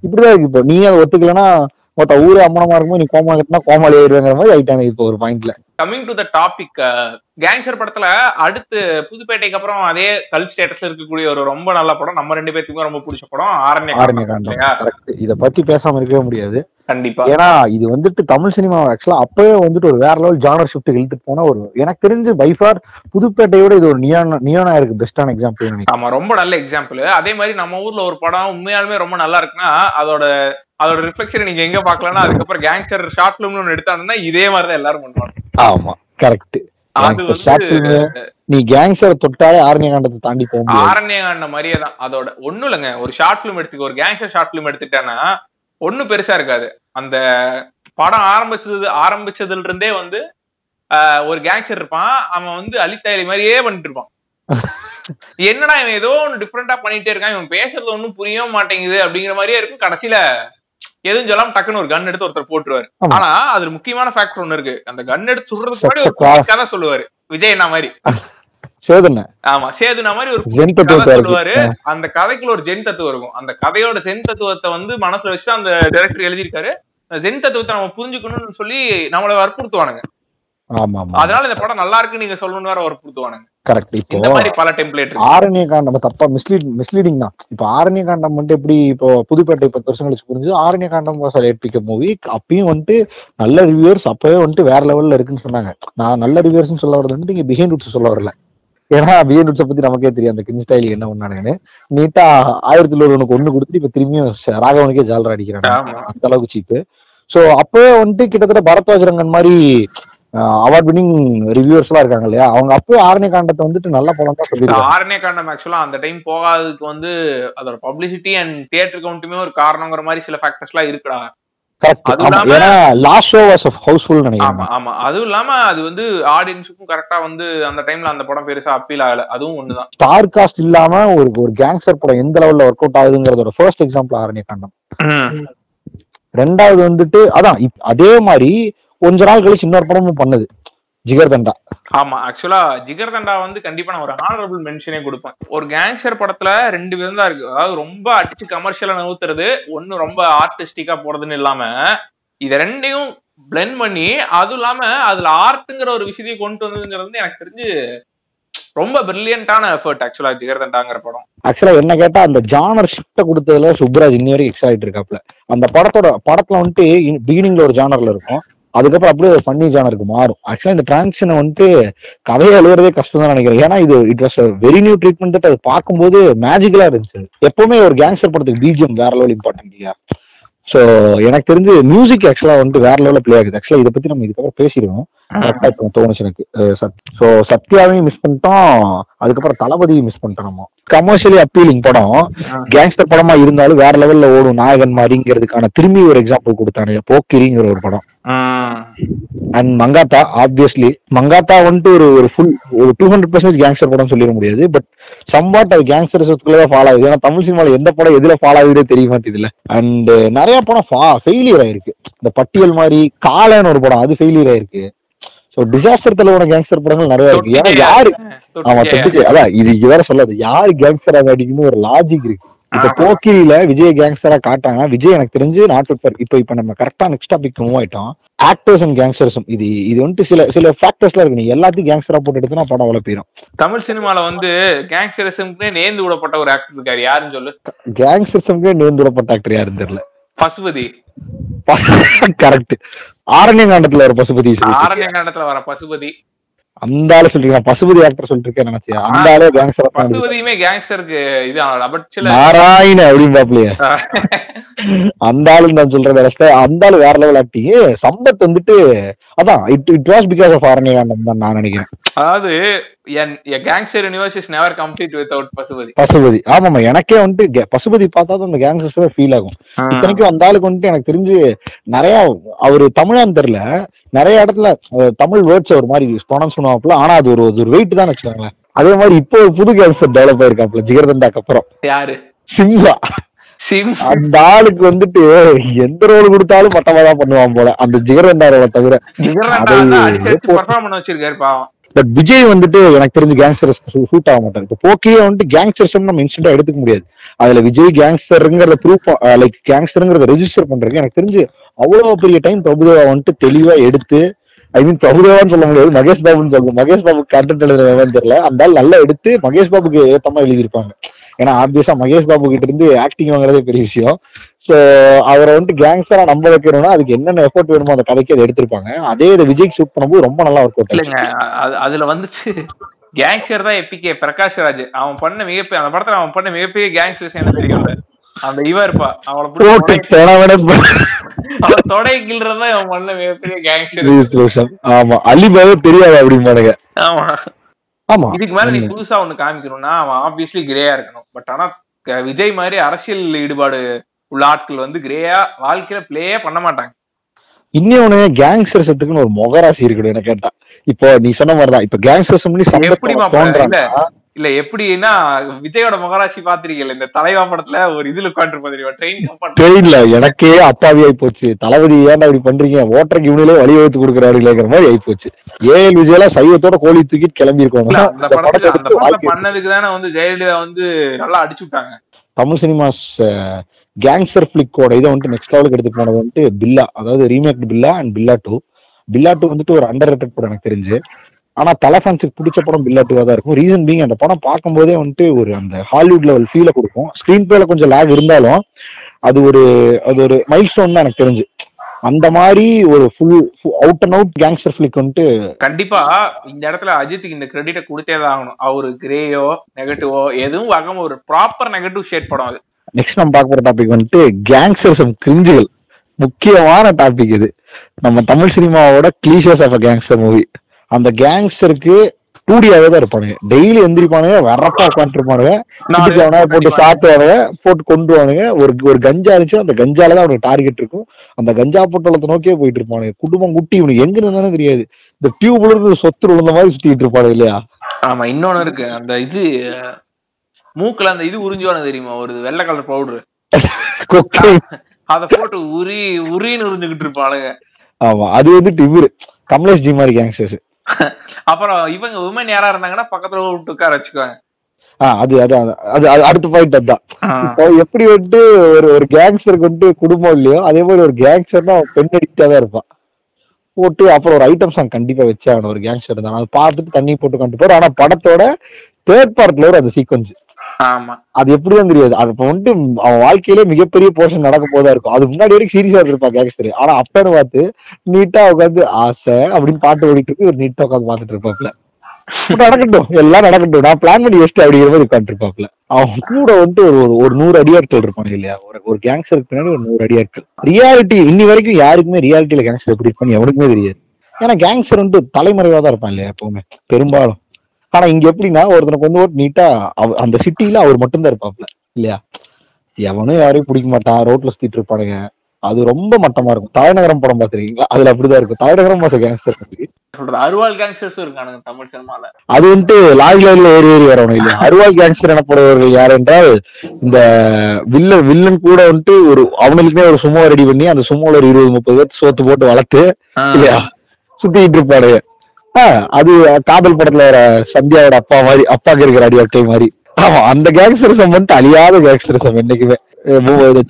இப்படிதான் இருக்கு இப்போ. நீ அதை ஒத்துக்கலன்னா மொத்த ஊரே அம்மனமா இருக்கும்போது நீ கோமா கட்டினா கோமாளி ஆயிடுவேங்கிற மாதிரி ஆயிட்டாங்க இப்போ ஒரு பாயிண்ட்ல coming to the topic gangster படத்துல அடுத்து புதுப்பேட்டைக்கு அப்புறம் அதே கல் ஸ்டேட்டஸ்ல இருக்கக்கூடிய ஒரு ரொம்ப நல்ல படம் நம்ம ரெண்டு பேத்துக்குமே ரொம்ப பிடிச்ச படம் ஆரண்ய ஆரண்ய காண்டம் இத பத்தி பேசாம இருக்கவே முடியாது. கண்டிப்பா. ஏன்னா இது வந்துட்டு தமிழ் சினிமா ஆக்சுவலா அப்பவே வந்துட்டு ஒரு வேற லெவல் ஜானர் ஷிஃப்ட் இழுத்துட்டு போன ஒரு எனக்கு தெரிஞ்சு பைஃபார் புதுப்பேட்டையோட இது ஒரு நியோனா நியோனா இருக்கு பெஸ்டான எக்ஸாம்பிள் ஆமா ரொம்ப நல்ல எக்ஸாம்பிள் அதே மாதிரி நம்ம ஊர்ல ஒரு படம் உண்மையாலுமே ரொம்ப நல்லா இருக்குன்னா அதோட அதோட ரிஃப்ளெக்ஷன் நீங்க எங்க பாக்கலன்னா அதுக்கப்புறம் கேங்ஸ்டர் ஷார்ட் பிலிம்னு ஒன்று எடுத்தாங்கன்னா இதே மாதிரி தான் எல்லாரும் பண்ணுவாங்க. ஆமா கரெக்ட் அது வந்து நீ கேங்ஸ்டர் தொட்டாலே ஆரண்ய காண்டத்தை தாண்டி போக முடியாது. ஆரண்யகாண்ட மாதிரியே தான் அதோட ஒண்ணும் இல்லைங்க. ஒரு ஷார்ட் பிலிம் எடுத்துக்க ஒரு கேங்ஸ்டர் ஷார்ட் பிலிம் எடுத்துட்டேன்னா ஒண்ணும் பெருசா இருக்காது. அந்த படம் ஆரம்பிச்சது ஆரம்பிச்சதுல இருந்தே வந்து ஒரு கேங்ஸ்டர் இருப்பான். அவன் வந்து அலித்தாயலி மாதிரியே பண்ணிட்டு இருப்பான் என்னடா இவன் ஏதோ ஒன்னு டிஃப்ரெண்டா பண்ணிட்டே இருக்கான். இவன் பேசுறது ஒண்ணும் புரியவே மாட்டேங்குது அப்படிங்கிற மாதிரியே இருக்கும். கடைசியில எதுவும் சொல்லாம டக்குன்னு ஒரு கன் எடுத்து ஒருத்தர் போட்டுருவாரு. ஆனா அதுல முக்கியமான ஃபேக்டர் ஒண்ணு இருக்கு. அந்த கன் எடுத்து சுடுறதுக்கு முன்னாடி ஒரு. கதை சொல்லுவாரு. விஜய் என்ன மாதிரி? ஆமா சேதுனா மாதிரி ஒரு கதை சொல்லுவாரு. அந்த கதைக்குள்ள ஒரு ஜென் தத்துவம் இருக்கும். அந்த கதையோட ஜென் தத்துவத்தை வந்து மனசுல வச்சு அந்த டைரக்டர் எழுதியிருக்காரு. அந்த ஜென் தத்துவத்தை நம்ம புரிஞ்சுக்கணும்னு சொல்லி நம்மளை வற்புறுத்துவானுங்க. அதனால இந்த படம் நல்லா இருக்குன்னு நீங்க சொல்லணும்னு வேற வற்புறுத்துவானுங்க. கரெக்ட் இந்த இப்போ மாதிரி பல டெம்ப்ளேட் இருக்கு. ஆரண்ய காண்டம் தப்பா மிஸ்லீட் மிஸ்லீடிங் தான். இப்போ ஆரண்ய காண்டம் வந்துட்டு எப்படி இப்போ புதுப்பேட்டை பத்து வருஷம் கழிச்சு புரிஞ்சு ஆரண்ய காண்டம் வாஸ் ஏற்பிக்க மூவி அப்பயும் வந்துட்டு நல்ல ரிவ்யூவர்ஸ் அப்பவே வந்துட்டு வேற லெவல்ல இருக்குன்னு சொன்னாங்க. நான் நல்ல ரிவ்யூவர்ஸ் சொல்ல வரது வந்துட்டு இங்க பிஹைண்ட் ரூட்ஸ் சொல்ல வரல. ஏன்னா பிஎன் பத்தி நமக்கே தெரியும் அந்த கிஞ்ச் ஸ்டைல் என்ன ஒண்ணானுங்கன்னு நீட்டா ஆயிரத்தி ஒருவனுக்கு ஒண்ணு கொடுத்துட்டு இப்ப திரும்பியும் ராகவனுக்கே ஜாலரா அடிக்கிறாங்க. அந்த அளவுக்கு சீப்பு சோ அப்பவே வந்துட்டு கிட்டத்தட்ட பரத்வாஜ் ரங்கன் மாதிரி அவார்ட் வின்னிங் ரிவ்யூவர்ஸ் எல்லாம் இருக்காங்க இல்லையா? அவங்க அப்பவே ஆரண்ய காண்டத்தை வந்துட்டு நல்ல படம் தான் சொல்லிருக்காங்க ஆர்னே காண்டம் ஆக்சுவலா அந்த டைம் போகாததுக்கு வந்து அதோட பப்ளிசிட்டி அண்ட் தியேட்டர் கவுண்ட்டுமே ஒரு காரணங்கிற மாதிரி சில ஃபேக்டர்ஸ் எல்லாம் இருக்குடா. அதுவும் இல்லாம அது வந்து ஆடியன்ஸுக்கும் கரெக்டா வந்து அந்த டைம்ல அந்த படம் பெருசா அப்பீல் ஆகல. அதுவும் ஒண்ணுதான். ஸ்டார் காஸ்ட் இல்லாம ஒரு ஒரு கேங்ஸ்டர் படம் எந்த லெவல்ல ஒர்க் அவுட் ஆகுதுங்கிறதோட ஃபர்ஸ்ட் எக்ஸாம்பிள் ஆரண்ய காண்டம். ரெண்டாவது வந்துட்டு அதான் அதே மாதிரி கொஞ்ச நாள் கழிச்சு இன்னொரு படமும் பண்ணுது. ஜிகர் தண்டா. ஆமா ஆக்சுவலா ஜிகர் தண்டா வந்து கண்டிப்பா நான் ஒரு ஹானரபிள் மென்ஷனே கொடுப்பேன். ஒரு கேங்ஸ்டர் படத்துல ரெண்டு விதம் தான் இருக்கு. அதாவது ரொம்ப அடிச்சு கமர்ஷியலா நவுத்துறது ஒண்ணு ரொம்ப ஆர்டிஸ்டிக்கா போறதுன்னு இல்லாம இத ரெண்டையும் blend பண்ணி அதுவும் இல்லாம அதுல ஆர்ட்ங்கிற ஒரு விஷயத்தையே கொண்டு வந்ததுங்கிறது வந்து எனக்கு தெரிஞ்சு ரொம்ப பிரில்லியன்டான எஃபர்ட் ஆக்சுவலா ஜிகர் தண்டாங்கிற படம். ஆக்சுவலா என்ன கேட்டா அந்த ஜானர் ஷிஃப்ட கொடுத்ததுல சுப்ராஜ் இன்னி வரைக்கும் எக்ஸ்ட்ரா ஆயிட்டு இருக்காப்ல அந்த படத்தோட படத்துல வந்துட்டு பிகினிங்ல ஒரு ஜானர்ல இருக்கும். அதுக்கப்புறம் அப்படியே ஒரு ஃபன்னி ஜானருக்கு மாறும். ஆக்சுவலா இந்த டிரான்சிஷனை வந்துட்டு கதையை எழுதுறதே கஷ்டம் தான் நினைக்கிறேன். ஏன்னா இது it was very new treatment அது பார்க்கும்போது மேஜிக்கலா இருந்துச்சு. எப்பவுமே ஒரு கேங்ஸ்டர் படத்துக்கு பிஜிஎம் வேற லெவல் இம்பார்ட்டன்ட் இல்லையா? சோ எனக்கு தெரிஞ்சு மியூசிக் ஆக்சுவலா வந்துட்டு வேற லெவலில் ப்ளே ஆகுது. ஆக்சுவலா இதை பத்தி நம்ம இதுக்கப்புறம் பேசிடுவோம். கரெக்டா இப்போ தோணுச்சு எனக்கு. ஸோ சத்யாவையும் மிஸ் பண்ணிட்டோம். அதுக்கப்புறம் தளபதியும் மிஸ் பண்ணிட்டோம் நம்ம. கமர்ஷியலி அப்பீலிங் படம் கேங்ஸ்டர் படமா இருந்தாலும் வேற லெவல்ல ஓடும். நாயகன் மாதிரிங்கிறதுக்கான திரும்பி ஒரு எக்ஸாம்பிள் கொடுத்தானே போக்கிரிங்கிற ஒரு படம். அண்ட் மங்காத்தா ஆப்வியஸ்லி மங்காத்தா வந்துட்டு ஒரு ஒரு ஃபுல் ஒரு டூ ஹண்ட்ரட் பர்சன்டேஜ் கேங்ஸ்டர் படம் சொல்லிட முடியாது. பட் சம்வாட் அது கேங்ஸ்டர் தான் ஃபாலோ ஆகுது. ஏன்னா தமிழ் சினிமால எந்த படம் எதுல ஃபாலோ ஆகுதே தெரிய மாட்டேதுல அண்ட் நிறைய படம் ஃபெயிலியர் ஆயிருக்கு. இந்த பட்டியல் மாதிரி காலன்னு ஒரு படம் அது ஃபெயிலியர் ஆயிருக்கு. டிசாஸ்டர் தலைவன கேங்ஸ்டர் படங்கள் நிறைய இருக்கு. யாரு ஆமா தொட்டுச்சு அதான் இது வேற சொல்லாது. யாரு கேங்ஸ்டரா அடிக்கணும் ஒரு லாஜிக் இருக்கு. இப்ப. போக்கிரியில விஜய் கேங்ஸ்டரா காட்டாங்க விஜய் எனக்கு தெரிஞ்சு நாட் ஃபார் இப்ப இப்ப நம்ம கரெக்டா நெக்ஸ்ட் டாபிக் மூவ் ஆயிட்டோம். ஆக்டர்ஸ் அண்ட் கேங்ஸ்டர்ஸும் இது இது வந்துட்டு சில சில ஃபேக்டர்ஸ்லாம் இருக்கு. நீ எல்லாத்தையும் கேங்ஸ்டரா போட்டு எடுத்தா படம் அவ்வளவு போயிடும் தமிழ் சினிமால வந்து கேங்ஸ்டரிசம்க்கு நேர்ந்து விடப்பட்ட ஒரு ஆக்டர் இருக்காரு. யாருன்னு சொல்லு. கேங்ஸ்டர்ஸுக்கு நேர்ந்துடப்பட்ட ஆக்டர் யாருன்னு தெரியல. பசுபதி. கரெக்ட் ஆரண்யகாண்டத்துல ஒரு பசுபதி சொல்லி ஆரண்ய காண்டத்துல வர பசுபதி. அந்த ஆளு சொல்றீங்க பசுபதி ஆக்டர் சொல்லிட்டு இருக்கேன் நினைச்சேன் அந்த ஆளே கேங்ஸ்டரா பசுபதியுமே கேங்ஸ்டருக்கு இது அபட்சில நாராயண அப்படின்பாப்லயே அந்த ஆளு நான் சொல்றேன் rest- அந்த ஆளு வேற லெவல் ஆக்டிங் சம்பத் வந்துட்டு அதான் it it was because of Aaranyakaandam தான் நான் நினைக்கிறேன். அதாவது gangster universe is never complete without Pasupathi. Pasupathi. ஆமாமா எனக்கே வந்துட்டு கே- பசுபதி பார்த்தா தான் அந்த கேங்ஸ்டர்ஸ் ஃபீல் ஆகும். இத்தனைக்கும் அந்த ஆளுக்கு வந்துட்டு எனக்கு தெரிஞ்சு நிறைய அவரு தமிழான்னு தெரியல நிறைய இடத்துல தமிழ் வேர்ட்ஸ் ஒரு மாதிரி ப்ரொனவுன்ஸ் பண்ணுவாப்புல ஆனா அது ஒரு ஒரு வெயிட் தான் வச்சுக்கோங்களேன். அதே மாதிரி இப்போ ஒரு புது கேங்ஸ்டர் டெவலப் ஆயிருக்காப்புல ஜிகர்தண்டாக்கு அப்புறம். யாரு? சிம்லா. சிம். அந்த ஆளுக்கு வந்துட்டு எந்த ரோல் கொடுத்தாலும் பட்டமா தான் பண்ணுவான் போல. அந்த தவிர ஜிகர்தண்டா வந்து அடிச்சு அடிச்சு பர்ஃபார்ம் பண்ண வச்சிருக்காரு பாவம். பட் விஜய் வந்துட்டு எனக்கு தெரிஞ்சு கேங்ஸ்டர்ஸ் சூட் ஆக மாட்டார். இப்போ போக்கியே வந்துட்டு கேங்ஸ்டர்ஸ் நம்ம இன்ஸ்டன்டா எடுத்துக்க முடியாது. அதுல விஜய் கேங்ஸ்டருங்கிறத ப்ரூஃப் லைக் கேங்ஸ்டருங்கிறத ரெஜிஸ்டர் பண்றதுக்கு எனக்கு தெரிஞ்சு அவ்வளவு பெரிய டைம் பிரபுதேவா வந்துட்டு தெளிவா எடுத்து ஐ மீன் பிரபுதேவான்னு சொல்ல முடியாது மகேஷ் பாபுன்னு சொல்லுவோம் மகேஷ் பாபு கண்டென்ட் எழுதுறவன் தெரியல அந்த ஆள் நல்லா எடுத்து மகேஷ் பாபுக்கு ஏத்தமா எழுதியிருப்பாங்க. ஏன்னா ஆப்வியஸா மகேஷ் பாபு கிட்ட இருந்து ஆக்டிங் வாங்குறதே பெரிய விஷயம். சோ அவரை வந்துட்டு கேங்ஸ்டரா நம்ப வைக்கணும்னா அதுக்கு என்னென்ன எஃபோர்ட் வேணுமோ அந்த கதைக்கு அதை எடுத்திருப்பாங்க. அதே இதை விஜய்க்கு ஷூட் பண்ணும்போது ரொம்ப நல்லா ஒர்க் அவுட் இல்லைங்க அதுல வந்துட்டு கேங்ஸ்டர் தான் எப்பிகே பிரகாஷ் ராஜ். அவன் பண்ண மிகப்பெரிய அந்த படத்துல அவன் பண்ண மிகப்பெரிய கேங்ஸ்டர்ஸ் என்ன தெரியும்ல? அந்த இவ இருப்பா அவளை அவன் தொடை கிள்றதா அவன் பண்ண மிகப்பெரிய கேங்ஸ்டர் ஆமா அலிபாவே தெரியாது அப்படிம்பானுங்க. ஆமா. ஆமா. இதுக்கு மேல நீ புதுசா ஒண்ணு காமிக்கணும்னா அவன் ஆப்வியஸ்லி கிரேயா இருக்கணும். பட் ஆனா விஜய் மாதிரி அரசியல் ஈடுபாடு உள்ள ஆட்கள் வந்து கிரேயா வாழ்க்கையில பிளேயே பண்ண மாட்டாங்க. இன்னொன்னு கேங்ஸ்டர்ஸத்துக்குன்னு ஒரு மொகராசி இருக்கணும் என்ன கேட்டா. இப்போ நீ சொன்ன மாதிரிதான். இப்ப கேங்ஸ்டர்ஸ் எப்படி இல்ல எப்படின்னா விஜயோட முகராசி பாத்திருக்கீங்க இந்த தலைவா படத்துல ஒரு இதுல உட்காந்துருப்பா தெரியுமா? ட்ரெயின் கம்பார்ட்மெண்ட் தெரியல எனக்கே அப்பாவி ஆயி போச்சு. தளபதி ஏன்டா இப்படி பண்றீங்க? ஓட்டருக்கு இவனிலே வழி வகுத்து கொடுக்குறாருங்கிற மாதிரி ஆயி போச்சு. ஏஎல் விஜயெல்லாம் சைவத்தோட கோழி தூக்கிட்டு கிளம்பி இல்ல அந்த படத்துல பண்ணதுக்கு தானே வந்து ஜெயலலிதா வந்து நல்லா அடிச்சு விட்டாங்க. தமிழ் சினிமாஸ் கேங்ஸ்டர் பிளிக்கோட இதை வந்துட்டு நெக்ஸ்ட் லெவலுக்கு எடுத்து போனது வந்துட்டு பில்லா. அதாவது remake Billa and Billa two Billa two வந்துட்டு ஒரு அண்டர் ரேட்டட் படம் எனக்கு தெரிஞ்சு. ஆனா தலை ஃபேன்ஸுக்கு பிடிச்ச படம் பில்லா டூவா தான் இருக்கும். ரீசன் பீங் அந்த படம் பார்க்கும்போதே வந்துட்டு ஒரு அந்த ஹாலிவுட் லெவல் ஃபீலை கொடுக்கும். ஸ்கிரீன் பிளேல கொஞ்சம் லேக் இருந்தாலும் அது ஒரு அது ஒரு மைல் ஸ்டோன் தான் எனக்கு தெரிஞ்சு. அந்த மாதிரி ஒரு full out and out gangster flick வந்துட்டு கண்டிப்பா இந்த இடத்துல அஜித்துக்கு இந்த கிரெடிட்டை கொடுத்தே தான் ஆகணும். அவரு கிரேயோ நெகட்டிவோ எதுவும் ஆகாம ஒரு ப்ராப்பர் நெகட்டிவ் ஷேட் படம் அது. நெக்ஸ்ட் நம்ம பார்க்க போற டாபிக் வந்துட்டு கேங்ஸ்டர்ஸம் கிரிஞ்சுகள் முக்கியமான டாபிக் இது. நம்ம தமிழ் சினிமாவோட கிளீஷர்ஸ் ஆஃப் கேங்ஸ்டர் மூவி அந்த கேங்ஸ்டருக்கு டூடியாவே தான் இருப்பானுங்க. டெய்லி எந்திரிப்பானுங்க வரப்பா உட்காந்துருப்பானுங்க அவனை போட்டு சாப்பிடுவானுங்க போட்டு கொண்டுருவானுங்க ஒரு ஒரு கஞ்சா இருந்துச்சு அந்த கஞ்சால தான் அவனுக்கு டார்கெட் இருக்கும். அந்த கஞ்சா பொட்டலத்தை நோக்கியே போயிட்டு இருப்பானுங்க. குடும்பம் குட்டி இவனுக்கு எங்க இருந்தானே தெரியாது. இந்த டியூப்ல இருந்து சொத்து விழுந்த மாதிரி சுத்திட்டு இருப்பானுங்க இல்லையா? ஆமா இன்னொன்னு இருக்கு. அந்த இது மூக்குல அந்த இது உறிஞ்சுவானு தெரியுமா? ஒரு வெள்ளை கலர் பவுடர் அத போட்டு உரி உரின்னு உறிஞ்சுக்கிட்டு இருப்பானுங்க ஆமா அது வந்துட்டு இவரு கமலேஷ் ஜி மாதிரி கேங்ஸ்டர்ஸ் அப்புறம் இவங்க உமன் யாரா இருந்தாங்கன்னா பக்கத்துல விட்டு உட்கார வச்சுக்குவாங்க. அது அது அது- அடுத்த பாயிண்ட் அதான் இப்போ எப்படி வந்துட்டு ஒரு ஒரு கேங்ஸ்டருக்கு வந்துட்டு குடும்பம் இல்லையோ அதே மாதிரி ஒரு கேங்ஸ்டர்னா பெண் அடிக்டா தான் இருப்பான். போட்டு அப்புறம் ஒரு ஐட்டம் சாங் கண்டிப்பா வச்சே ஆகணும் ஒரு கேங்ஸ்டர் தான். அது பார்த்துட்டு தண்ணி போட்டு கொண்டு போற ஆனா படத்தோட தேர்ட் பார்ட்ல ஒரு அந்த சீக்வன்ஸ் அது எப்படிதான் தெரியாது. அது இப்ப வந்துட்டு அவன் வாழ்க்கையிலே மிகப்பெரிய போர்ஷன் நடக்க போதா இருக்கும். அது முன்னாடி வரைக்கும் சீரியஸா இருந்திருப்பா கேங்ஸ்டர் ஆனா அப்பன்னு பார்த்து நீட்டா உட்காந்து ஆசை அப்படின்னு பாட்டு ஓடிட்டு இருக்கு. ஒரு நீட்டா உட்காந்து பாத்துட்டு இருப்பாப்ல நடக்கட்டும். எல்லாம் நடக்கட்டும். நான் பிளான் பண்ணி வச்சுட்டு அப்படிங்கிற மாதிரி உட்காந்துருப்பாப்ல அவன் கூட வந்துட்டு ஒரு ஒரு- ஒரு நூறு அடியாட்கள் இருப்பாங்க இல்லையா? ஒரு ஒரு கேங்ஸ்டருக்கு பின்னாடி ஒரு நூறு அடியாட்கள் ரியாலிட்டி இன்னி வரைக்கும் யாருக்குமே ரியாலிட்டியில கேங்ஸ்டர் எப்படி பண்ணி எவனுக்குமே தெரியாது. ஏன்னா கேங்ஸ்டர் வந்துட்டு தலைமறைவா தான் இருப்பான் இல்லையா எப்பவுமே. பெரும்பாலும். ஆனா இங்க எப்படின்னா ஒருத்தனுக்கு வந்து ஒரு நீட்டா அந்த சிட்டில அவர் மட்டும்தான் இருப்பாப்ல இல்லையா? எவனும் யாரையும் பிடிக்க மாட்டான் ரோட்ல சுத்திட்டு இருப்பானுங்க. அது ரொம்ப மட்டமா இருக்கும். தலைநகரம் படம் பாத்திருக்கீங்களா அதுல அப்படிதான் இருக்கும். தலைநகரம் மாச கேங்ஸ்டர் அருவாள் கேங்ஸ்டர்ஸும் இருக்கானுங்க தமிழ் சினிமால. அது வந்துட்டு லாரி லைன்ல ஏறி ஏறி வரணும் இல்லையா? அருவாள் கேங்ஸ்டர் எனப்படுபவர்கள் யார் என்றால் இந்த வில்லன் வில்லன் கூட வந்துட்டு ஒரு அவனுக்குமே ஒரு சுமோ ரெடி பண்ணி அந்த சுமோல ஒரு இருபது முப்பது பேர் சோத்து போட்டு வளர்த்து இல்லையா? சுத்திட்டு இருப்பாரு அது காதல் படத்துல வர சந்தியாவோட அப்பா மாதிரி அப்பாக்கு இருக்கிற அடியாட்டை மாதிரி. ஆமா அந்த கேங்ஸ்டரிசம் வந்துட்டு அழியாத கேங்ஸ்டரிசம் என்னைக்குமே.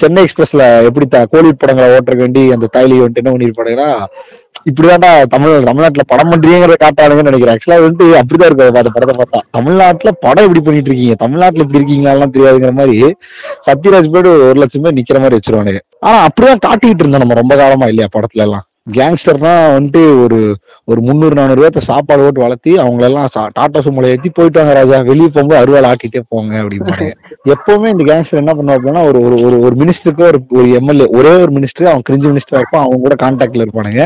சென்னை எக்ஸ்பிரஸ்ல எப்படி கோலிவுட் படங்களை ஓட்டுறக்கு வேண்டி அந்த தைலி வந்துட்டு என்ன பண்ணிருப்பாங்கன்னா இப்படிதான்டா தமிழ் தமிழ்நாட்டுல படம் பண்றீங்கிறத காட்டானுங்கன்னு நினைக்கிறேன். ஆக்சுவலா வந்துட்டு அப்படிதான் இருக்காது அந்த படத்தை பார்த்தா. தமிழ்நாட்டுல படம் எப்படி பண்ணிட்டு இருக்கீங்க? தமிழ்நாட்டுல இப்படி இருக்கீங்களாலாம் தெரியாதுங்கிற மாதிரி சத்யராஜ் பேர் ஒரு லட்சம் பேர் நிக்கிற மாதிரி வச்சிருவானுங்க. ஆனா அப்படிதான் காட்டிக்கிட்டு இருந்தோம் நம்ம ரொம்ப காலமா இல்லையா படத்துல எல்லாம் கேங்ஸ்டர்னா வந்துட்டு ஒரு ஒரு முந்நூறு நானூறு பேர்த்த சாப்பாடு போட்டு வளர்த்தி அவங்களெல்லாம் டாட்டா சுமலை ஏத்தி போயிட்டாங்க ராஜா. வெளியே போகும்போது அருவாள் ஆக்கிட்டே போங்க அப்படிம்பாங்க. எப்பவுமே இந்த கேங்ஸ்டர் என்ன பண்ணுவாங்கன்னா ஒரு ஒரு ஒரு ஒரு மினிஸ்டருக்கு ஒரு ஒரு எம்எல்ஏ ஒரே ஒரு மினிஸ்டர் அவன் கிரிஞ்சு மினிஸ்டரா இருப்பான் அவங்க கூட கான்டாக்ட்ல இருப்பானுங்க.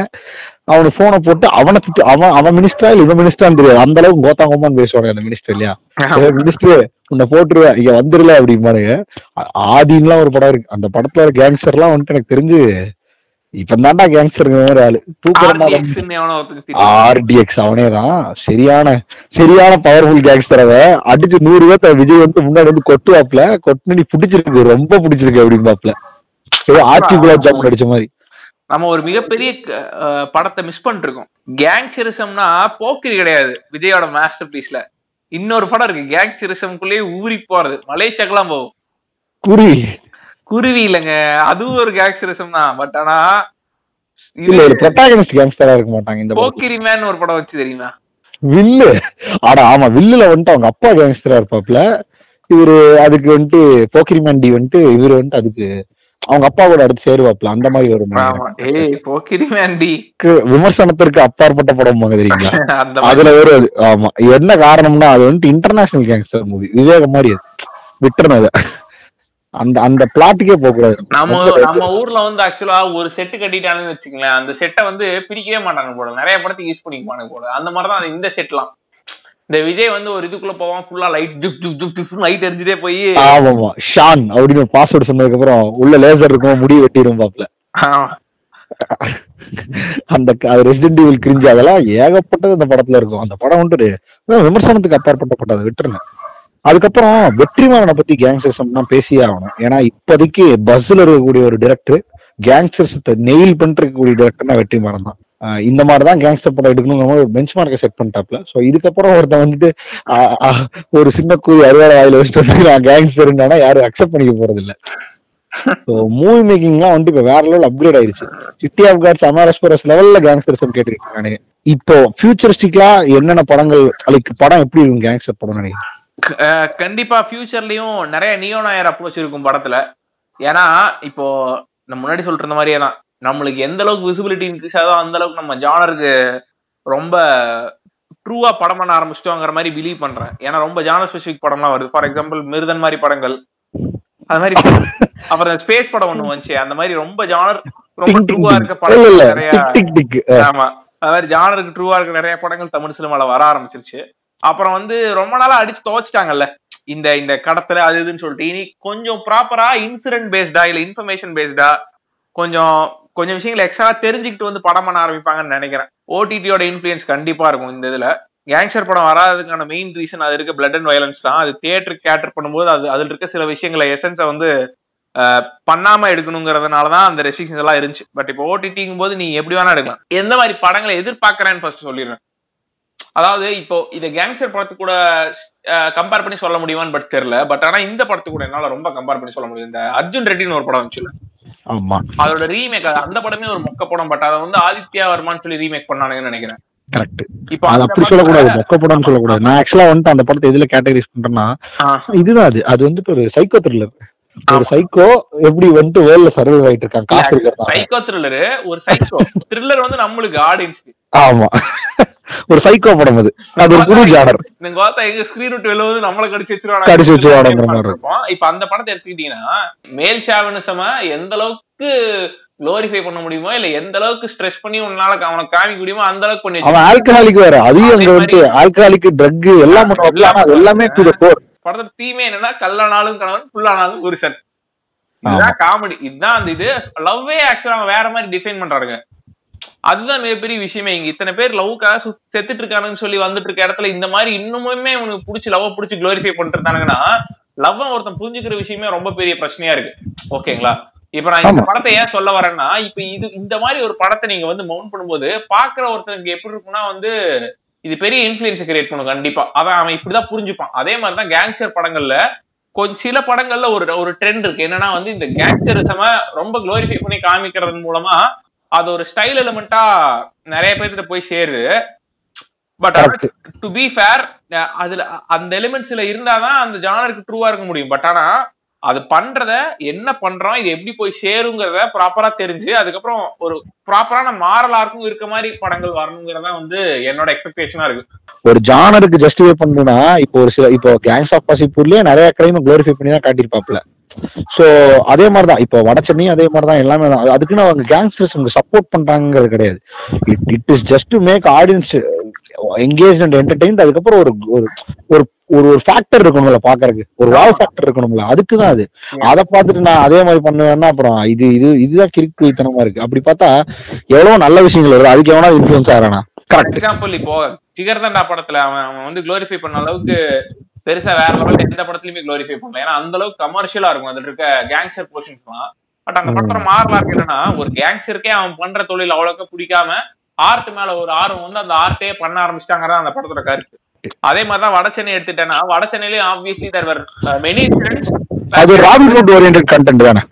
அவனுக்கு போனை போட்டு அவனை திட்டு அவன் அவன் மினிஸ்டரா இல்ல இவன் மினிஸ்டரான்னு தெரியாது. அந்த அளவுக்கு கோத்தாங்கம்மான்னு பேசுவாங்க அந்த மினிஸ்டர் இல்லையா? மினிஸ்டர் உன்னை போட்டுருவேன் இங்க வந்துருல அப்படிம்பாருங்க ஆதின்லாம் ஒரு படம் இருக்கு. அந்த படத்துல கேங்ஸ்டர் எல்லாம் வந்துட்டு எனக்கு தெரிஞ்சு இப்ப தாண்டா கேங்ஸ்டருங்கிற மாதிரி ஆளு. ஆர்டிஎக்ஸ் அவனே தான் சரியான சரியான பவர்ஃபுல் கேங்ஸ்டர் அவ அடிச்சு நூறு பேர்த்த விஜய் வந்து முன்னாடி வந்து கொட்டுவாப்ல கொட்டு நீ பிடிச்சிருக்கு ரொம்ப பிடிச்சிருக்கு அப்படிம்பாப்ல ஏதோ ஆச்சி குலாப் ஜாமுன் அடிச்ச மாதிரி. நம்ம ஒரு மிகப்பெரிய படத்தை மிஸ் பண்ணிட்டு இருக்கோம் கேங்ஸ்டரிசம்னா போக்கிரி கிடையாது விஜயோட மாஸ்டர் பீஸ்ல இன்னொரு படம் இருக்கு. கேங்ஸ்டரிசம்குள்ளேயே ஊறி போறது. மலேசியாக்கெல்லாம் போகும். குறி குருவி இல்லைங்க. அதுவும் ஒரு கேங்ஸ்டரிசம் தான். பட் ஆனா ஒரு ப்ரொட்டாகனிஸ்ட் கேங்ஸ்டரா இருக்க மாட்டாங்க இந்த. போக்கிரி மேன் ஒரு படம் வச்சு தெரியுமா? வில்லு. ஆனா ஆமா வில்லுல வந்துட்டு அவங்க அப்பா கேங்ஸ்டரா இருப்பாப்ல. இவரு அதுக்கு வந்துட்டு போக்கிரிமேன் டி வந்துட்டு இவரு வந்துட்டு அதுக்கு அவங்க அப்பா கூட அடுத்து சேருவாப்ல. அந்த மாதிரி வரும் போக்கிரி விமர்சனத்திற்கு அப்பாற்பட்ட படம் தெரியுங்களா. அதுல ஒரு அது ஆமா. என்ன காரணம்னா அது வந்துட்டு இன்டர்நேஷனல் கேங்ஸ்டர் மூவி விவேகம் மாதிரி விட்டுறணும் அதை. அந்த அந்த பிளாட்டுக்கே போக கூடாது. நம்ம நம்ம ஊர்ல வந்து ஆக்சுவலா ஒரு செட்டு கட்டிட்டாங்கன்னு வச்சுக்கங்களேன் அந்த செட்டை வந்து பிரிக்கவே மாட்டாங்க போல. நிறைய படத்துக்கு யூஸ் பண்ணிக்குவாங்க போல. அந்த மாதிரிதான் இந்த செட்லாம் இந்த விஜய் வந்து ஒரு இதுக்குள்ள போவான் ஃபுல்லா லைட் ஜுப் ஜுப் ஜுப் ஜுப் லைட் எரிஞ்சுட்டே போய் ஆமாமா. ஷான் அப்படின்னு பாஸ்வேர்டு சொன்னதுக்கு அப்புறம் உள்ள லேசர் இருக்கும் முடி வெட்டிடும் பாப்ல அந்த ரெசிடென்ட் ஈவில் கிரிஞ்சு அதெல்லாம் ஏகப்பட்டது அந்த படத்துல இருக்கும். அந்த படம் வந்துட்டு விமர்சனத்துக்கு அப்பாற்பட்ட படம் அதை விட்டுருங்க. அதுக்கப்புறம் வெற்றிமாறனை பத்தி கேங்ஸ்டர்ஸ் பேசியே ஆகணும். ஏன்னா இப்போதைக்கு பஸ்ல இருக்கக்கூடிய ஒரு டிரெக்டர் கேங்ஸ்டர்ஸ் நெயில் பண்ணிருக்கக்கூடிய டிரெக்டர்னா வெற்றிமாறன் தான். இந்த மாதிரி தான் கேங்ஸ்டர் படம் எடுக்கணுங்கிற ஒரு பெஞ்ச் மார்க்கை செட் பண்ணிட்டாப்ல. ஸோ இதுக்கப்புறம் ஒருத்தன் வந்துட்டு ஒரு சின்ன கூறி அறுவாடை வாயில வச்சுட்டு வந்து நான் கேங்ஸ்டர்னா யாரும் அக்செப்ட் பண்ணிக்க போறது இல்ல ஸோ மூவி மேக்கிங்லாம் வந்துட்டு இப்போ வேற லெவல் அப்கிரேட் ஆயிருச்சு. சிட்டி ஆஃப் காட்ஸ் அமாரஸ்பரஸ் லெவல்ல கேங்ஸ்டர்ஸ் கேட்டுக்கிட்டு இப்போ ஃபியூச்சரிஸ்டிக்லாம் என்னென்ன படங்கள் லைக் படம் எப்படி இருக்கும் கேங்ஸ்டர் படம் நினைக்கிறேன் கண்டிப்பா ஃபியூச்சர்லயும் நிறைய நியோ நாயர் அப்ரோச் இருக்கும் படத்துல. ஏன்னா இப்போ நம்ம முன்னாடி இருந்த மாதிரியே தான். நம்மளுக்கு எந்த அளவுக்கு விசிபிலிட்டி இன்க்ரீஸ் ஆகுதோ அந்த அளவுக்கு நம்ம ஜானருக்கு ரொம்ப ட்ரூவா படம் பண்ண ஆரம்பிச்சிட்டோங்கிற மாதிரி பிலீவ் பண்றேன். ஏன்னா ரொம்ப ஜானர் ஸ்பெசிபிக் படம்லாம் வருது. ஃபார் எக்ஸாம்பிள் மிருதன் மாதிரி படங்கள். அது மாதிரி அப்புறம் ஸ்பேஸ் படம் ஒண்ணு வந்துச்சு. அந்த மாதிரி ரொம்ப ஜானர் ரொம்ப ட்ரூவா. இருக்க படங்கள் நிறைய. ஆமா. அது மாதிரி ஜானருக்கு ட்ரூவா இருக்க நிறைய படங்கள் தமிழ் சினிமால வர ஆரம்பிச்சிருச்சு. அப்புறம் வந்து ரொம்ப நாளா அடிச்சு துவச்சிட்டாங்கல்ல. இந்த இந்த கடத்துல அது இதுன்னு சொல்லிட்டு. இனி கொஞ்சம் ப்ராப்பரா இன்சிடென்ட் பேஸ்டா இல்ல இன்ஃபர்மேஷன் பேஸ்டா கொஞ்சம் கொஞ்சம் விஷயங்களை எக்ஸ்ட்ரா தெரிஞ்சுக்கிட்டு வந்து படம் பண்ண ஆரம்பிப்பாங்கன்னு நினைக்கிறேன். ஓடிடியோட இன்ஃபுளுயன்ஸ் கண்டிப்பா இருக்கும் இந்த இதுல. கேங்ஸ்டர் படம் வராததுக்கான மெயின் ரீசன் அது இருக்க பிளட் அண்ட் வயலன்ஸ் தான். அது தியேட்டருக்கு கேட்டர் பண்ணும்போது அது அதுல இருக்க சில விஷயங்களை எசன்ஸை வந்து பண்ணாம எடுக்கணுங்கிறதுனால தான் அந்த ரெஸ்ட்ரிக்ஷன்ஸ் எல்லாம் இருந்துச்சு. பட் இப்போ ஓடிடிங்கும் போது நீ எப்படி வேணா எடுக்கலாம். எந்த மாதிரி படங்களை எதிர்பார்க்கறேன்னு ஃபர்ஸ்ட் சொல்லிடுறேன். அதாவது இப்போ இத கேங்ஸ்டர் படத்து கூட கம்பேர் பண்ணி சொல்ல முடியுமான்னு பட் தெரியல. பட் ஆனா இந்த படத்து கூட என்னால ரொம்ப கம்பேர் பண்ணி சொல்ல முடியும். இந்த அர்ஜுன் ரெட்டின்னு ஒரு படம் வந்துச்சுல ஆமா. அதோட ரீமேக் அந்த படமே ஒரு மொக்க படம். பட் அதை வந்து ஆதித்யா வர்மான்னு சொல்லி ரீமேக் பண்ணானுங்கன்னு நினைக்கிறேன். கரெக்ட் இப்போ அது அப்படி சொல்லக்கூடாது. மொக்க படம்னு சொல்லக்கூடாது. நான் ஆக்சுவலா வந்துட்டு அந்த படத்தை எதுல கேட்டகரைஸ் பண்றேன்னா இதுதான் அது. அது வந்துட்டு ஒரு சைக்கோ த்ரில்லர் ஒரு சைக்கோ எப்படி வந்துட்டு வேர்ல்ட்ல சர்வைவ் ஆயிட்டு இருக்கிறதா சைக்கோ த்ரில்லரு ஒரு சைக்கோ த்ரில்லர் வந்து நம்மளுக்கு ஆடியன்ஸ்க்கு ஆமா. ஒரு சைக்கோ படம் அது. அது ஒரு புது ஜானர். இந்த கோத்தா எங்க ஸ்கிரீன் விட்டு வெளில வந்து நம்மள கடிச்சு வச்சிருவாங்க கடிச்சு இருப்போம் இப்ப அந்த படத்தை எடுத்துக்கிட்டீங்கன்னா மேல் ஷாவனிசம எந்த அளவுக்கு குளோரிஃபை பண்ண முடியுமோ இல்ல எந்த அளவுக்கு ஸ்ட்ரெஸ் பண்ணி உன்னால அவனுக்கு காமிக்க முடியுமோ அந்த அளவுக்கு பண்ணி அவன் ஆல்கஹாலிக் வேற. அதையும் அங்க வந்துட்டு ஆல்கஹாலிக் ட்ரக் எல்லாம் எல்லாமே டு த கோர் படத்தோட தீமே என்னன்னா கல்லானாலும் கணவன் புல்லானாலும் புருஷன் இதுதான் காமெடி இதுதான் அந்த இது. லவ்வே ஆக்சுவலா அவன் வேற மாதிரி டிஃபைன் பண்றாருங்க அதுதான் மிகப்பெரிய விஷயமே. இங்க இத்தனை பேர் லவ்க்காக செத்துட்டு இருக்கானுன்னு சொல்லி வந்துட்டு இருக்க இடத்துல இந்த மாதிரி இன்னுமுமே உனக்கு புடிச்சு லவ் புடிச்சு குளோரிஃபை பண்ணிட்டு இருந்தானுங்கன்னா லவ் ஒருத்தன் புரிஞ்சுக்கிற விஷயமே ரொம்ப பெரிய பிரச்சனையா இருக்கு. ஓகேங்களா? இப்ப நான் இந்த. படத்தை ஏன் சொல்ல வரேன்னா இப்ப இது இந்த மாதிரி ஒரு படத்தை நீங்க வந்து மவுண்ட் பண்ணும்போது பாக்குற ஒருத்தனுக்கு எப்படி இருக்கும்னா வந்து இது பெரிய இன்ஃபுளுன்ஸ் கிரியேட் பண்ணும் கண்டிப்பா. அதான் அவன் இப்படிதான் புரிஞ்சுப்பான். அதே மாதிரிதான் கேங்ஸ்டர் படங்கள்ல கொஞ்சம் சில படங்கள்ல ஒரு ஒரு ட்ரெண்ட் இருக்கு. என்னன்னா வந்து இந்த கேங்ஸ்டரிசம ரொம்ப குளோரிஃபை பண்ணி காமிக்கிறது மூலமா அது ஒரு ஸ்டைல் எலிமெண்டா நிறைய பேர்கிட்ட போய் சேருது. பட் டு பி ஃபேர் அதுல அந்த எலிமெண்ட்ஸ்ல இருந்தாதான் அந்த ஜானருக்கு ட்ரூவா இருக்க முடியும். பட் ஆனா அது பண்றத என்ன பண்றோம் இது எப்படி போய் சேருங்கிறத ப்ராப்பரா தெரிஞ்சு அதுக்கப்புறம் ஒரு ப்ராப்பரான மாரலாருக்கும் இருக்க மாதிரி படங்கள் வரணுங்கிறதா வந்து என்னோட எக்ஸ்பெக்டேஷனா இருக்கு. ஒரு ஜானருக்கு ஜஸ்டிஃபை பண்ணணும்னா இப்போ ஒரு சில இப்போ கேங்ஸ் ஆஃப் பாசிப்பூர்லயே நிறைய கிரைம் குளோரிஃபை பண்ணி தான் காட்டியிருப்பாப்ல சோ அதே மாதிரிதான். இப்போ வடச்சென்னையும் அதே மாதிரிதான். எல்லாமே தான். அது- அதுக்குன்னு அவங்க கேங்ஸ்டர்ஸ் சப்போர்ட் பண்றாங்கிறது கிடையாது. It it is just to make audience engage and entertain அதுக்கப்புறம் ஒரு ஒரு ஒரு ஒரு ஃபேக்டர் இருக்கணும்ல பாக்குறதுக்கு ஒரு வாவ் ஃபேக்டர் இருக்கணும்ல. அதுக்கு தான் அது அதை பார்த்துட்டு நான் அதே மாதிரி பண்ணுவேன்னா அப்புறம் இது இது இதுதான் கிறுக்கு வைத்தனமா இருக்கு. அப்படி பார்த்தா எவ்வளவு நல்ல விஷயங்கள் வருது. அதுக்கு எவனா இன்ஃபுளுன்ஸ் ஆகிறானா எக்ஸாம்பிள் இப்போ ஜிகர்தண்டா படத்துல அவன் அவன் வந்து குளோரிஃபை பண்ண அளவுக்கு பெருசா வேற லெவல்ல எந்த படத்துலயுமே குளோரிஃபை பண்ணல. ஏன்னா அந்த அளவுக்கு கமர்ஷியலா இருக்கும். அதுல இருக்க கேங்ஸ்டர் போர்ஷன்ஸ் தான் பட் அந்த படத்தோட மாறலா இருக்கு என்னன்னா ஒரு கேங்ஸ்டருக்கே அவன் பண்ற தொழில் அவ்வளவுக்கு பிடிக்காம ஆர்ட் மேல ஒரு ஆர்வம் வந்து அந்த ஆர்ட்டே பண்ண ஆரம்பிச்சிட்டாங்கறத அந்த படத்தோட கருத்து. அதே மாதிரிதான் வடச்சென்னை எடுத்துட்டேன்னா வடச்சென்னையிலயும் ஆப்வியஸ்லி தேர் மெனி அது ராபின்ஹுட் ஓரியன்ட் கண்டென்ட் தானே.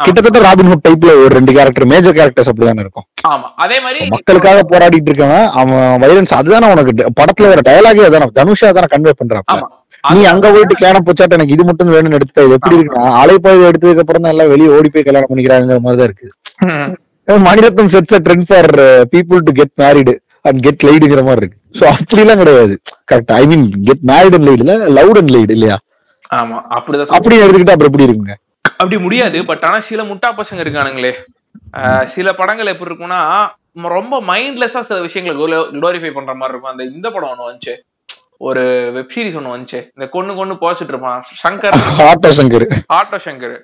கிட்டத்தட்ட ராபின்ஹுட் டைப்ல ஒரு ரெண்டு கேரக்டர் மேஜர் கேரக்டர்ஸ் அப்படிதானே இருக்கும். ஆமா. அதே மாதிரி மக்களுக்காக போராடிட்டு இருக்கவன் அவன் வைலன்ஸ் அதுதானே உனக்கு படத்துல வர டயலாகே அதானே தனுஷா தானே கன்வே ஆமா. நீ அங்க போயிட்டு கேன போச்சாட்ட எனக்கு இது மட்டும் வேணும்னு எடுத்துட்ட இது எப்படி இருக்குன்னா அலைப்பாய்வு எடுத்ததுக்கு அப்புறம் தான் எல்லாம் வெளியே ஓடி போய் கல்யாணம் பண்ணிக்கிறாங்கிற மாதிரி தான் இருக்கு Maniratnam sets trend for people to get married and get லைடுங்கிற மாதிரி இருக்கு. சோ அப்படிலாம் கிடையாது. Correct I mean get married and laid இல்ல லவுட் அண்ட் லைடு இல்லையா? ஆமா அப்படிதான். அப்படி எடுத்துக்கிட்டா அப்புறம் எப்படி இருக்குங்க? அப்படி முடியாது பட் ஆனா சில முட்டா பசங்க இருக்கானுங்களே. சில படங்கள் எப்படி இருக்கும்னா ரொம்ப மைண்ட்லெஸ்ஸா சில விஷயங்களை குளோரிஃபை பண்ற மாதிரி இருக்கும். அந்த இந்த படம் ஒண்ணு வந்துச்சு. ஒரு வெப் சீரிஸ் ஒண்ணு வந்துச்சு. இந்த கொன்னு கொன்னு போச்சுட்டு இருப்பான். சங்கர். ஆட்டோ சங்கர். ஆட்டோ சங்கர்.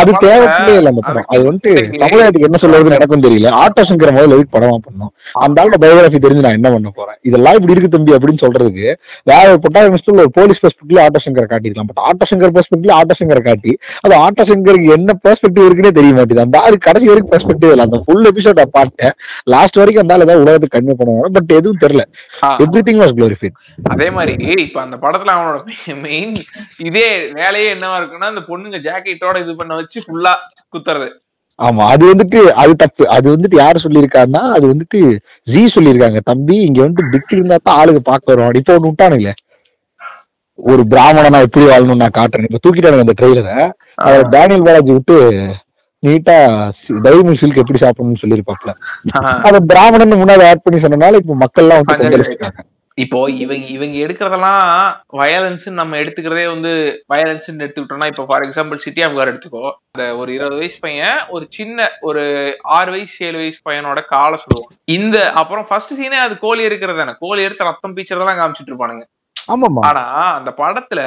அது தேவையே இல்ல அது வந்துட்டு சமுதாயத்துக்கு என்ன சொல்றதுன்னு எனக்கும் தெரியல. ஆட்டோ சங்கர முதல்ல எதுக்கு படமா பண்ணோம். அந்த ஆளோட பயோகிராஃபி தெரிஞ்சு நான் என்ன பண்ண போறேன்? இதெல்லாம் இப்படி இருக்கு தம்பி அப்படின்னு சொல்றதுக்கு வேற ஒரு பொட்டாயிரத்துல ஒரு போலீஸ் பெர்ஸ்பெக்டிவ்ல ஆட்டோ சங்கரை காட்டிருக்கலாம் பட் ஆட்டோ சங்கர் பெர்ஸ்பெக்டிவ்ல ஆட்டோ சங்கரை காட்டி அது ஆட்டோ சங்கருக்கு என்ன பெர்ஸ்பெக்டிவ் இருக்குன்னே தெரிய மாட்டேங்குது. அந்த ஆளு கடைசி வரைக்கும் பெர்ஸ்பெக்டிவ் இல்லை. அந்த ஃபுல் எபிசோட் பார்த்தேன் லாஸ்ட் வரைக்கும் அந்த ஆள் ஏதாவது உலகத்துக்கு கன்வே பண்ணுவாங்க பட் எதுவும் தெரியல. எவ்ரி திங் வாஸ் குளோரிஃபைட் அதே மாதிரி இப்ப அந்த படத்துல அவனோட மெயின் இதே வேலையே என்னவா இருக்குன்னா அந்த பொண்ணுங்க ஜாக்கெட்டோட இது பண்ண வச்சு ஃபுல்லா குத்துறது. ஆமா அது வந்துட்டு அது தப்பு. அது வந்துட்டு யாரு சொல்லியிருக்காருன்னா அது வந்துட்டு ஜி சொல்லியிருக்காங்க. தம்பி இங்க வந்துட்டு பிக் இருந்தா தான் ஆளுங்க பார்க்க வரும். இப்போ ஒண்ணு விட்டானுங்களே. ஒரு பிராமணனா எப்படி வாழணும்னு நான் காட்டுறேன். இப்ப தூக்கிட்டானுங்க அந்த ட்ரெயிலரை அவர் டேனியல் பாலாஜி விட்டு நீட்டா டைரி சில்க் எப்படி சாப்பிடணும்னு சொல்லியிருப்பாப்ல அத பிராமணன் முன்னாடி ஆட் பண்ணி சொன்னனால இப்ப மக்கள் எல்லாம் வந்து இப்போ இவங்க இவங்க எடுக்கிறதெல்லாம் வயலன்ஸ் நம்ம எடுத்துக்கிறதே வந்து வயலன்ஸ் எடுத்துக்கிட்டோம்னா இப்போ for example city of God எடுத்துக்கோ. அந்த ஒரு இருபது வயசு பையன் ஒரு சின்ன ஒரு ஆறு வயசு ஏழு வயசு பையனோட காலை சொல்லுவோம் இந்த அப்புறம் ஃபர்ஸ்ட் சீனே அது கோழி இருக்கிறது தானே. கோழி எடுத்து ரத்தம் பீச்சறதெல்லாம் காமிச்சிட்டு இருப்பானுங்க. ஆனா அந்த படத்துல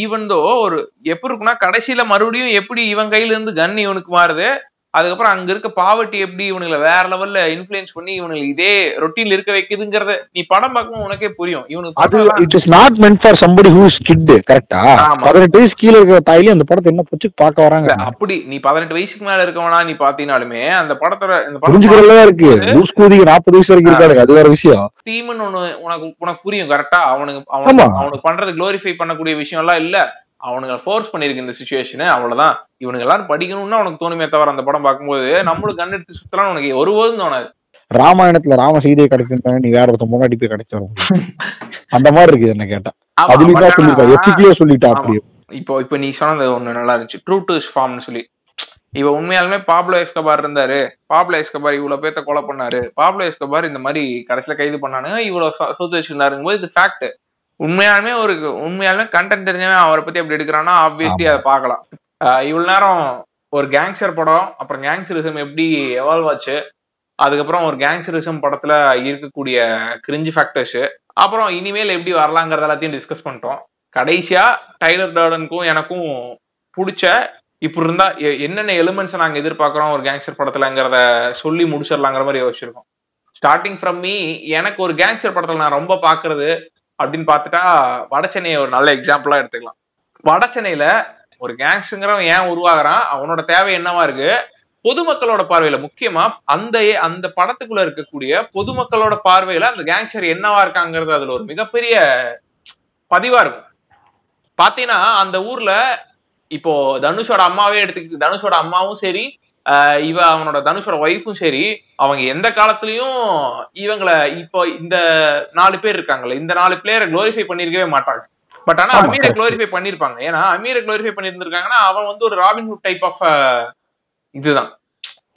ஈவன் தோ ஒரு எப்படி இருக்குன்னா கடைசியில மறுபடியும் எப்படி இவன் கையில இருந்து கன் இவனுக்கு மாறுது அதுக்கப்புறம் அங்க இருக்க பாவர்ட்டி எப்படி இவனுங்களை வேற லெவல்ல இன்ஃபுளுன்ஸ் பண்ணி இவனுக்கு இதே ரொட்டீன்ல இருக்க வைக்குதுங்கிறத நீ படம் பார்க்கும்போது உனக்கே புரியும். இவனுக்கு அது it is not meant for somebody who is kid கரெக்டா ஆமா. பதினெட்டு வயசு கீழே இருக்கிற தாயிலே அந்த படத்தை என்ன பிடிச்சி பார்க்க வராங்க? அப்படி நீ பதினெட்டு வயசுக்கு மேல இருக்கவனா நீ பாத்தீங்கனாலுமே அந்த படத்தோட இந்த புரிஞ்சுக்கிறதா இருக்கு. லூஸ் கூதிக்கு நாற்பது வயசு வரைக்கும் இருக்காரு அது வேற விஷயம். தீம்னு ஒண்ணு உனக்கு உனக்கு புரியும் கரெக்டா. அவனுக்கு அவனுக்கு பண்றது குளோரிஃபை பண்ணக்கூடிய விஷயம் எல்லாம் இல்ல. அவனுங்க ஃபோர்ஸ் பண்ணிருக்கு இந்த சுச்சுவேஷன் அவ்வளவுதான். இவனுங்க எல்லாரும் படிக்கணும்னு அவனுக்கு தோணுமே தவிர அந்த படம் பார்க்கும்போது நம்மளுக்கு கண் எடுத்து சுத்தலாம் உனக்கு ஒருபோதும் தோணாது. ராமாயணத்துல ராம சீதையை கிடைக்கின்றாங்க நீ வேற ஒருத்தன் முன்னாடி போய் கிடைச்சு வர முடியும் அந்த மாதிரி இருக்கு என்ன கேட்டா. அதுலயும் but தான் சொல்லிருக்கா ஆனா- எத்திக்கே சொல்லிட்டா ஆமா. அப்படி இப்போ இப்போ நீ சொன்னது ஒண்ணு நல்லா இருந்துச்சு. ட்ரூ டு ஃபார்ம்னு சொல்லி. இவ உண்மையாலுமே பாப்லோ எஸ்கபார் இருந்தாரு. பாப்லோ எஸ்கபார் இவ்வளவு பேத்த கொலை பண்ணாரு. பாப்லோ எஸ்கபார் இந்த மாதிரி கடைசியில கைது பண்ணானுங்க இவ்வளவு சொத்து வச்சிருந்தாருங்க போது இது ஃபேக்ட் உண்மையாலுமே ஒரு உண்மையாலுமே கண்டென்ட் தெரிஞ்சவன் அவரை பத்தி அப்படி எடுக்கிறான்னா ஆப்வியஸ்லி அதை பார்க்கலாம். இவ்வளவு நேரம் ஒரு கேங்ஸ்டர் படம் அப்புறம் கேங்ஸ்டரிசம் எப்படி எவால்வ் ஆச்சு அதுக்கப்புறம் ஒரு கேங்ஸ்டரிசம் படத்துல இருக்கக்கூடிய கிரிஞ்சு ஃபேக்டர்ஸ் அப்புறம் இனிமேல் எப்படி வரலாங்கிறது எல்லாத்தையும் டிஸ்கஸ் பண்ணிட்டோம். கடைசியா டைலர் டார்டனுக்கும் எனக்கும் பிடிச்ச இப்படி இருந்தா என்னென்ன எலிமெண்ட்ஸ் நாங்க எதிர்பார்க்கறோம் ஒரு கேங்ஸ்டர் படத்துலங்கிறத சொல்லி முடிச்சிடலாங்கிற மாதிரி யோசிச்சிருக்கோம். ஸ்டார்டிங் ஃப்ரம் மீ எனக்கு ஒரு கேங்ஸ்டர் படத்துல நான் ரொம்ப பாக்குறது அப்படின்னு பார்த்துட்டா வடச்சென்னையை ஒரு நல்ல எக்ஸாம்பிளா எடுத்துக்கலாம். வடச்சென்னையில ஒரு கேங்ஸ்டருங்கிறவன் ஏன் உருவாகுறான்? அவனோட தேவை என்னவா இருக்கு? பொதுமக்களோட பார்வையில முக்கியமா அந்த அந்த படத்துக்குள்ள இருக்கக்கூடிய பொதுமக்களோட பார்வையில அந்த கேங்ஸ்டர் என்னவா இருக்காங்கிறது அதுல ஒரு மிகப்பெரிய பதிவா இருக்கும். பாத்தீங்கன்னா அந்த ஊர்ல இப்போ தனுஷோட அம்மாவே எடுத்துக்கிட்டு தனுஷோட அம்மாவும் சரி இவ அவனோட தனுஷோட ஒய்ஃபும் சரி அவங்க எந்த காலத்துலயும் இவங்கள இப்போ இந்த நாலு பேர் இருக்காங்கல்ல இந்த நாலு பிளேயரை குளோரிஃபை பண்ணிருக்கவே மாட்டாங்க. பட் ஆனா அமீரை. குளோரிஃபை பண்ணிருப்பாங்க. ஏன்னா அமீரை குளோரிஃபை பண்ணிருந்திருக்காங்கன்னா அவன் வந்து ஒரு ராபின்ஹுட் டைப் ஆஃப் இதுதான்.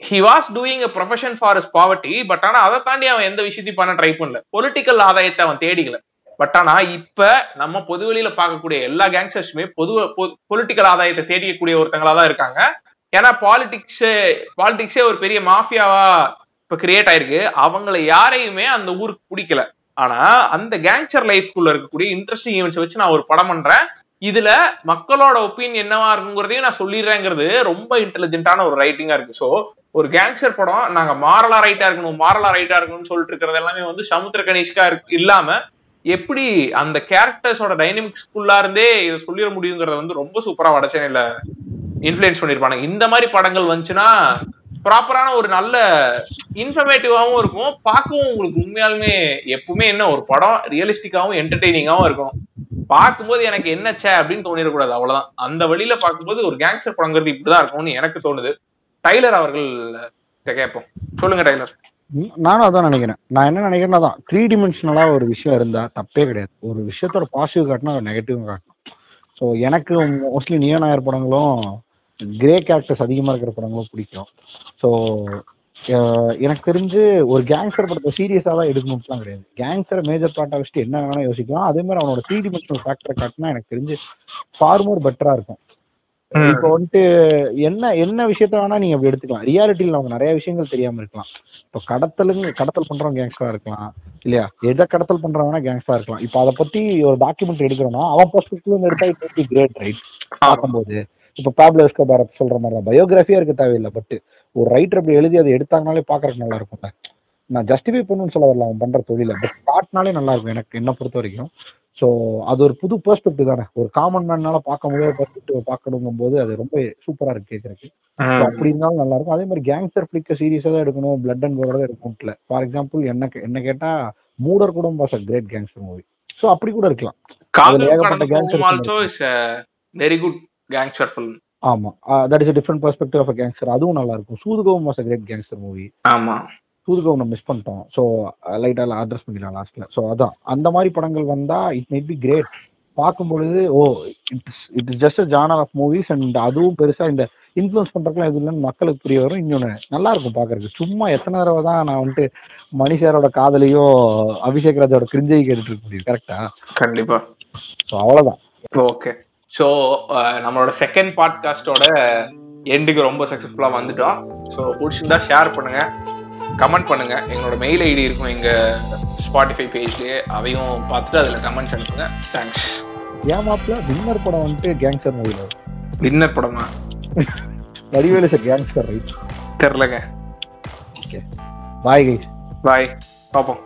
He was doing a profession for is poverty but ஆனா அதை தாண்டி அவன் எந்த விஷயத்தையும் பண்ண ட்ரை பண்ணல. பொலிட்டிக்கல் ஆதாயத்தை அவன் தேடிக்கல. பட் ஆனா இப்ப நம்ம பொது வெளியில பார்க்கக்கூடிய எல்லா கேங்ஸ்டர்ஸுமே பொது பொலிட்டிக்கல் ஆதாயத்தை தேடிக்கக்கூடிய ஒருத்தங்களா தான் இருக்காங்க. ஏன்னா பாலிடிக்ஸ் பாலிடிக்ஸே ஒரு பெரிய மாஃபியாவா இப்ப கிரியேட் ஆயிருக்கு. அவங்கள யாரையுமே அந்த ஊருக்கு பிடிக்கல. ஆனா அந்த கேங்ஸ்டர் லைஃப்குள்ள இருக்கக்கூடிய இன்ட்ரெஸ்டிங் ஈவெண்ட்ஸ் வச்சு நான் ஒரு படம் பண்றேன். இதுல மக்களோட ஒப்பீனியன் என்னவா இருக்குங்கிறதையும் நான் சொல்லிடுறேங்கிறது ரொம்ப இன்டெலிஜென்ட்டான ஒரு ரைட்டிங்கா இருக்கு. சோ ஒரு கேங்ஸ்டர் படம் நாங்க மாரலா ரைட்டா இருக்கணும் மாரலா ரைட்டா இருக்கணும்னு சொல்லிட்டு இருக்கிறது எல்லாமே வந்து சமுத்திர கணேஷ்கா இருக்கு இல்லாம எப்படி அந்த கேரக்டர்ஸோட டைனமிக்ஸ்குள்ளா இருந்தே இதை சொல்லிட முடியுங்கிறத வந்து ரொம்ப சூப்பரா வடச்சென்னையில இன்ஃப்ளூயன்ஸ் பண்ணிருப்பாங்க. இந்த மாதிரி படங்கள் வந்துச்சுன்னா ப்ராப்பரான ஒரு நல்ல இன்ஃபர்மேட்டிவாகவும் இருக்கும். பார்க்கவும் உங்களுக்கு உண்மையாலுமே எப்பவுமே என்ன ஒரு படம் ரியலிஸ்டிக்காகவும் என்டர்டெய்னிங்காகவும் இருக்கும். பார்க்கும்போது எனக்கு என்ன சே அப்படின்னு தோணிடக்கூடாது அவ்வளவுதான். அந்த வழியில பார்க்கும்போது ஒரு கேங்ஸ்டர் படங்கிறது இப்படிதான் இருக்கும்னு எனக்கு தோணுது. டைலர் அவர்கள் கேட்போம். சொல்லுங்க டைலர். நானும் அதான் நினைக்கிறேன். நான் என்ன நினைக்கிறேன்னா தான் த்ரீ டிமென்ஷனலா ஒரு விஷயம் இருந்தா தப்பே கிடையாது. ஒரு விஷயத்தோட பாசிட்டிவ் காட்டினா நெகட்டிவ் காட்டணும். ஸோ எனக்கு மோஸ்ட்லி நியோ நாயர் படங்களும் கிரே கேரக்டர்ஸ் அதிகமா இருக்கிற படங்களும் பிடிக்கும். ஸோ எனக்கு தெரிஞ்சு ஒரு கேங்ஸ்டர் படத்தை சீரியஸா தான் எடுக்கணும்லாம் கிடையாது. கேங்ஸ்டர் மேஜர் பார்ட்டா வச்சுட்டு என்ன வேணா யோசிக்கலாம். அதே மாதிரி அவனோட த்ரீ டிமென்ஷனல் ஃபேக்டரை காட்டினா எனக்கு தெரிஞ்சு ஃபார் மோர் பெட்டரா இருக்கும். இப்போ வந்துட்டு என்ன என்ன விஷயத்த வேணா நீங்க அப்படி எடுத்துக்கலாம். ரியாலிட்டியில நமக்கு நிறைய விஷயங்கள் தெரியாம இருக்கலாம். இப்போ கடத்தலுங்க கடத்தல் பண்றவங்க கேங்ஸ்டரா இருக்கலாம். இல்லையா? எதை கடத்தல் பண்றவனா கேங்ஸ்டரா இருக்கலாம். இப்போ அதை பத்தி ஒரு டாக்குமெண்ட் எடுக்கிறோம்னா அவன் பெர்ஸ்பெக்டிவ்ல எடுத்தா இட் கிரேட் ரைட் பார்க்கும்போது. இப்போ பாப்லோ எஸ்கோபார் சொல்ற மாதிரி தான் பயோகிராஃபியா இருக்க தேவையில்லை பட் ஒரு ரைட்டர் அப்படி எழுதி அதை எடுத்தாங்கனாலே பாக்குறதுக்கு நல்லா இருக்கும்ல நான் ஜஸ்டிஃபை பண்ணணும்னு சொல்ல வரல அவன் பண்ற தொழில. பட் காட்டினாலே நல்லா இருக்கும் எனக்கு என்ன பொறுத்த வரைக்கும். ஸோ அது ஒரு புது பெர்ஸ்பெக்டிவ் தானே. ஒரு காமன் மேனால பார்க்க முடியாத பெர்ஸ்பெக்டிவ் பார்க்கணுங்கும் போது அது ரொம்ப சூப்பரா இருக்கு கேட்கறதுக்கு அப்படி இருந்தாலும் நல்லா இருக்கும். அதே மாதிரி கேங்ஸ்டர் ஃபிளிக்க சீரியஸா தான் எடுக்கணும் பிளட் அண்ட் தான் எடுக்கணும் ஃபார் எக்ஸாம்பிள் என்ன என்ன கேட்டா Moodar Koodam a great gangster movie so அப்படி கூட இருக்கலாம். அதுல ஏகப்பட்ட வெரி குட் கேங்ஸ்டர் ஃபிலிம் ஆமா. That is different perspective of gangster அதுவும் நல்லா இருக்கும் Soodhu Kavvum was a great gangster movie ஆமா. சூதுகவும் நம்ம மிஸ் பண்ணிட்டோம். ஸோ லைட்டாக அட்ரஸ் பண்ணிடலாம் லாஸ்ட்ல ஸோ அதான். அந்த மாதிரி படங்கள் வந்தா இட் மேட் பி கிரேட் பார்க்கும் பொழுது ஓ it's it is just genre of movies and அதுவும் பெருசா இந்த இன்ஃப்ளூயன்ஸ் பண்றதுலாம் எதுவும் இல்லைன்னு மக்களுக்கு புரிய வரும். இன்னொன்னு நல்லா இருக்கும் பாக்குறதுக்கு சும்மா எத்தனை தடவை தான் நான் வந்துட்டு மணி சாரோட காதலையும் அபிஷேக் ராஜோட கிரிஞ்சையும் கேட்டுட்டு இருக்க முடியும். கரெக்டா கண்டிப்பா. ஸோ அவ்வளவுதான். ஓகே ஸோ நம்மளோட செகண்ட் பாட்காஸ்டோட எண்டுக்கு ரொம்ப சக்ஸஸ்ஃபுல்லா வந்துட்டோம். ஸோ பிடிச்சிருந்தா ஷேர் பண்ணுங்க கமெண்ட் பண்ணுங்க. எங்களோட மெயில் ஐடி இருக்கும் எங்க ஸ்பாட்டிஃபை பேஜ்லயே அதையும் பார்த்துட்டு அதுல கமெண்ட்ஸ் அனுப்புங்க. தேங்க்ஸ் ஏமாப்ல வின்னர் படம் வந்துட்டு கேங்ஸ்டர் மூவில வின்னர் படமா? வடிவேலு சார் கேங்ஸ்டர் ரைட் தெரிலங்க. ஓகே பாய் கைஸ் பாய் பார்ப்போம்.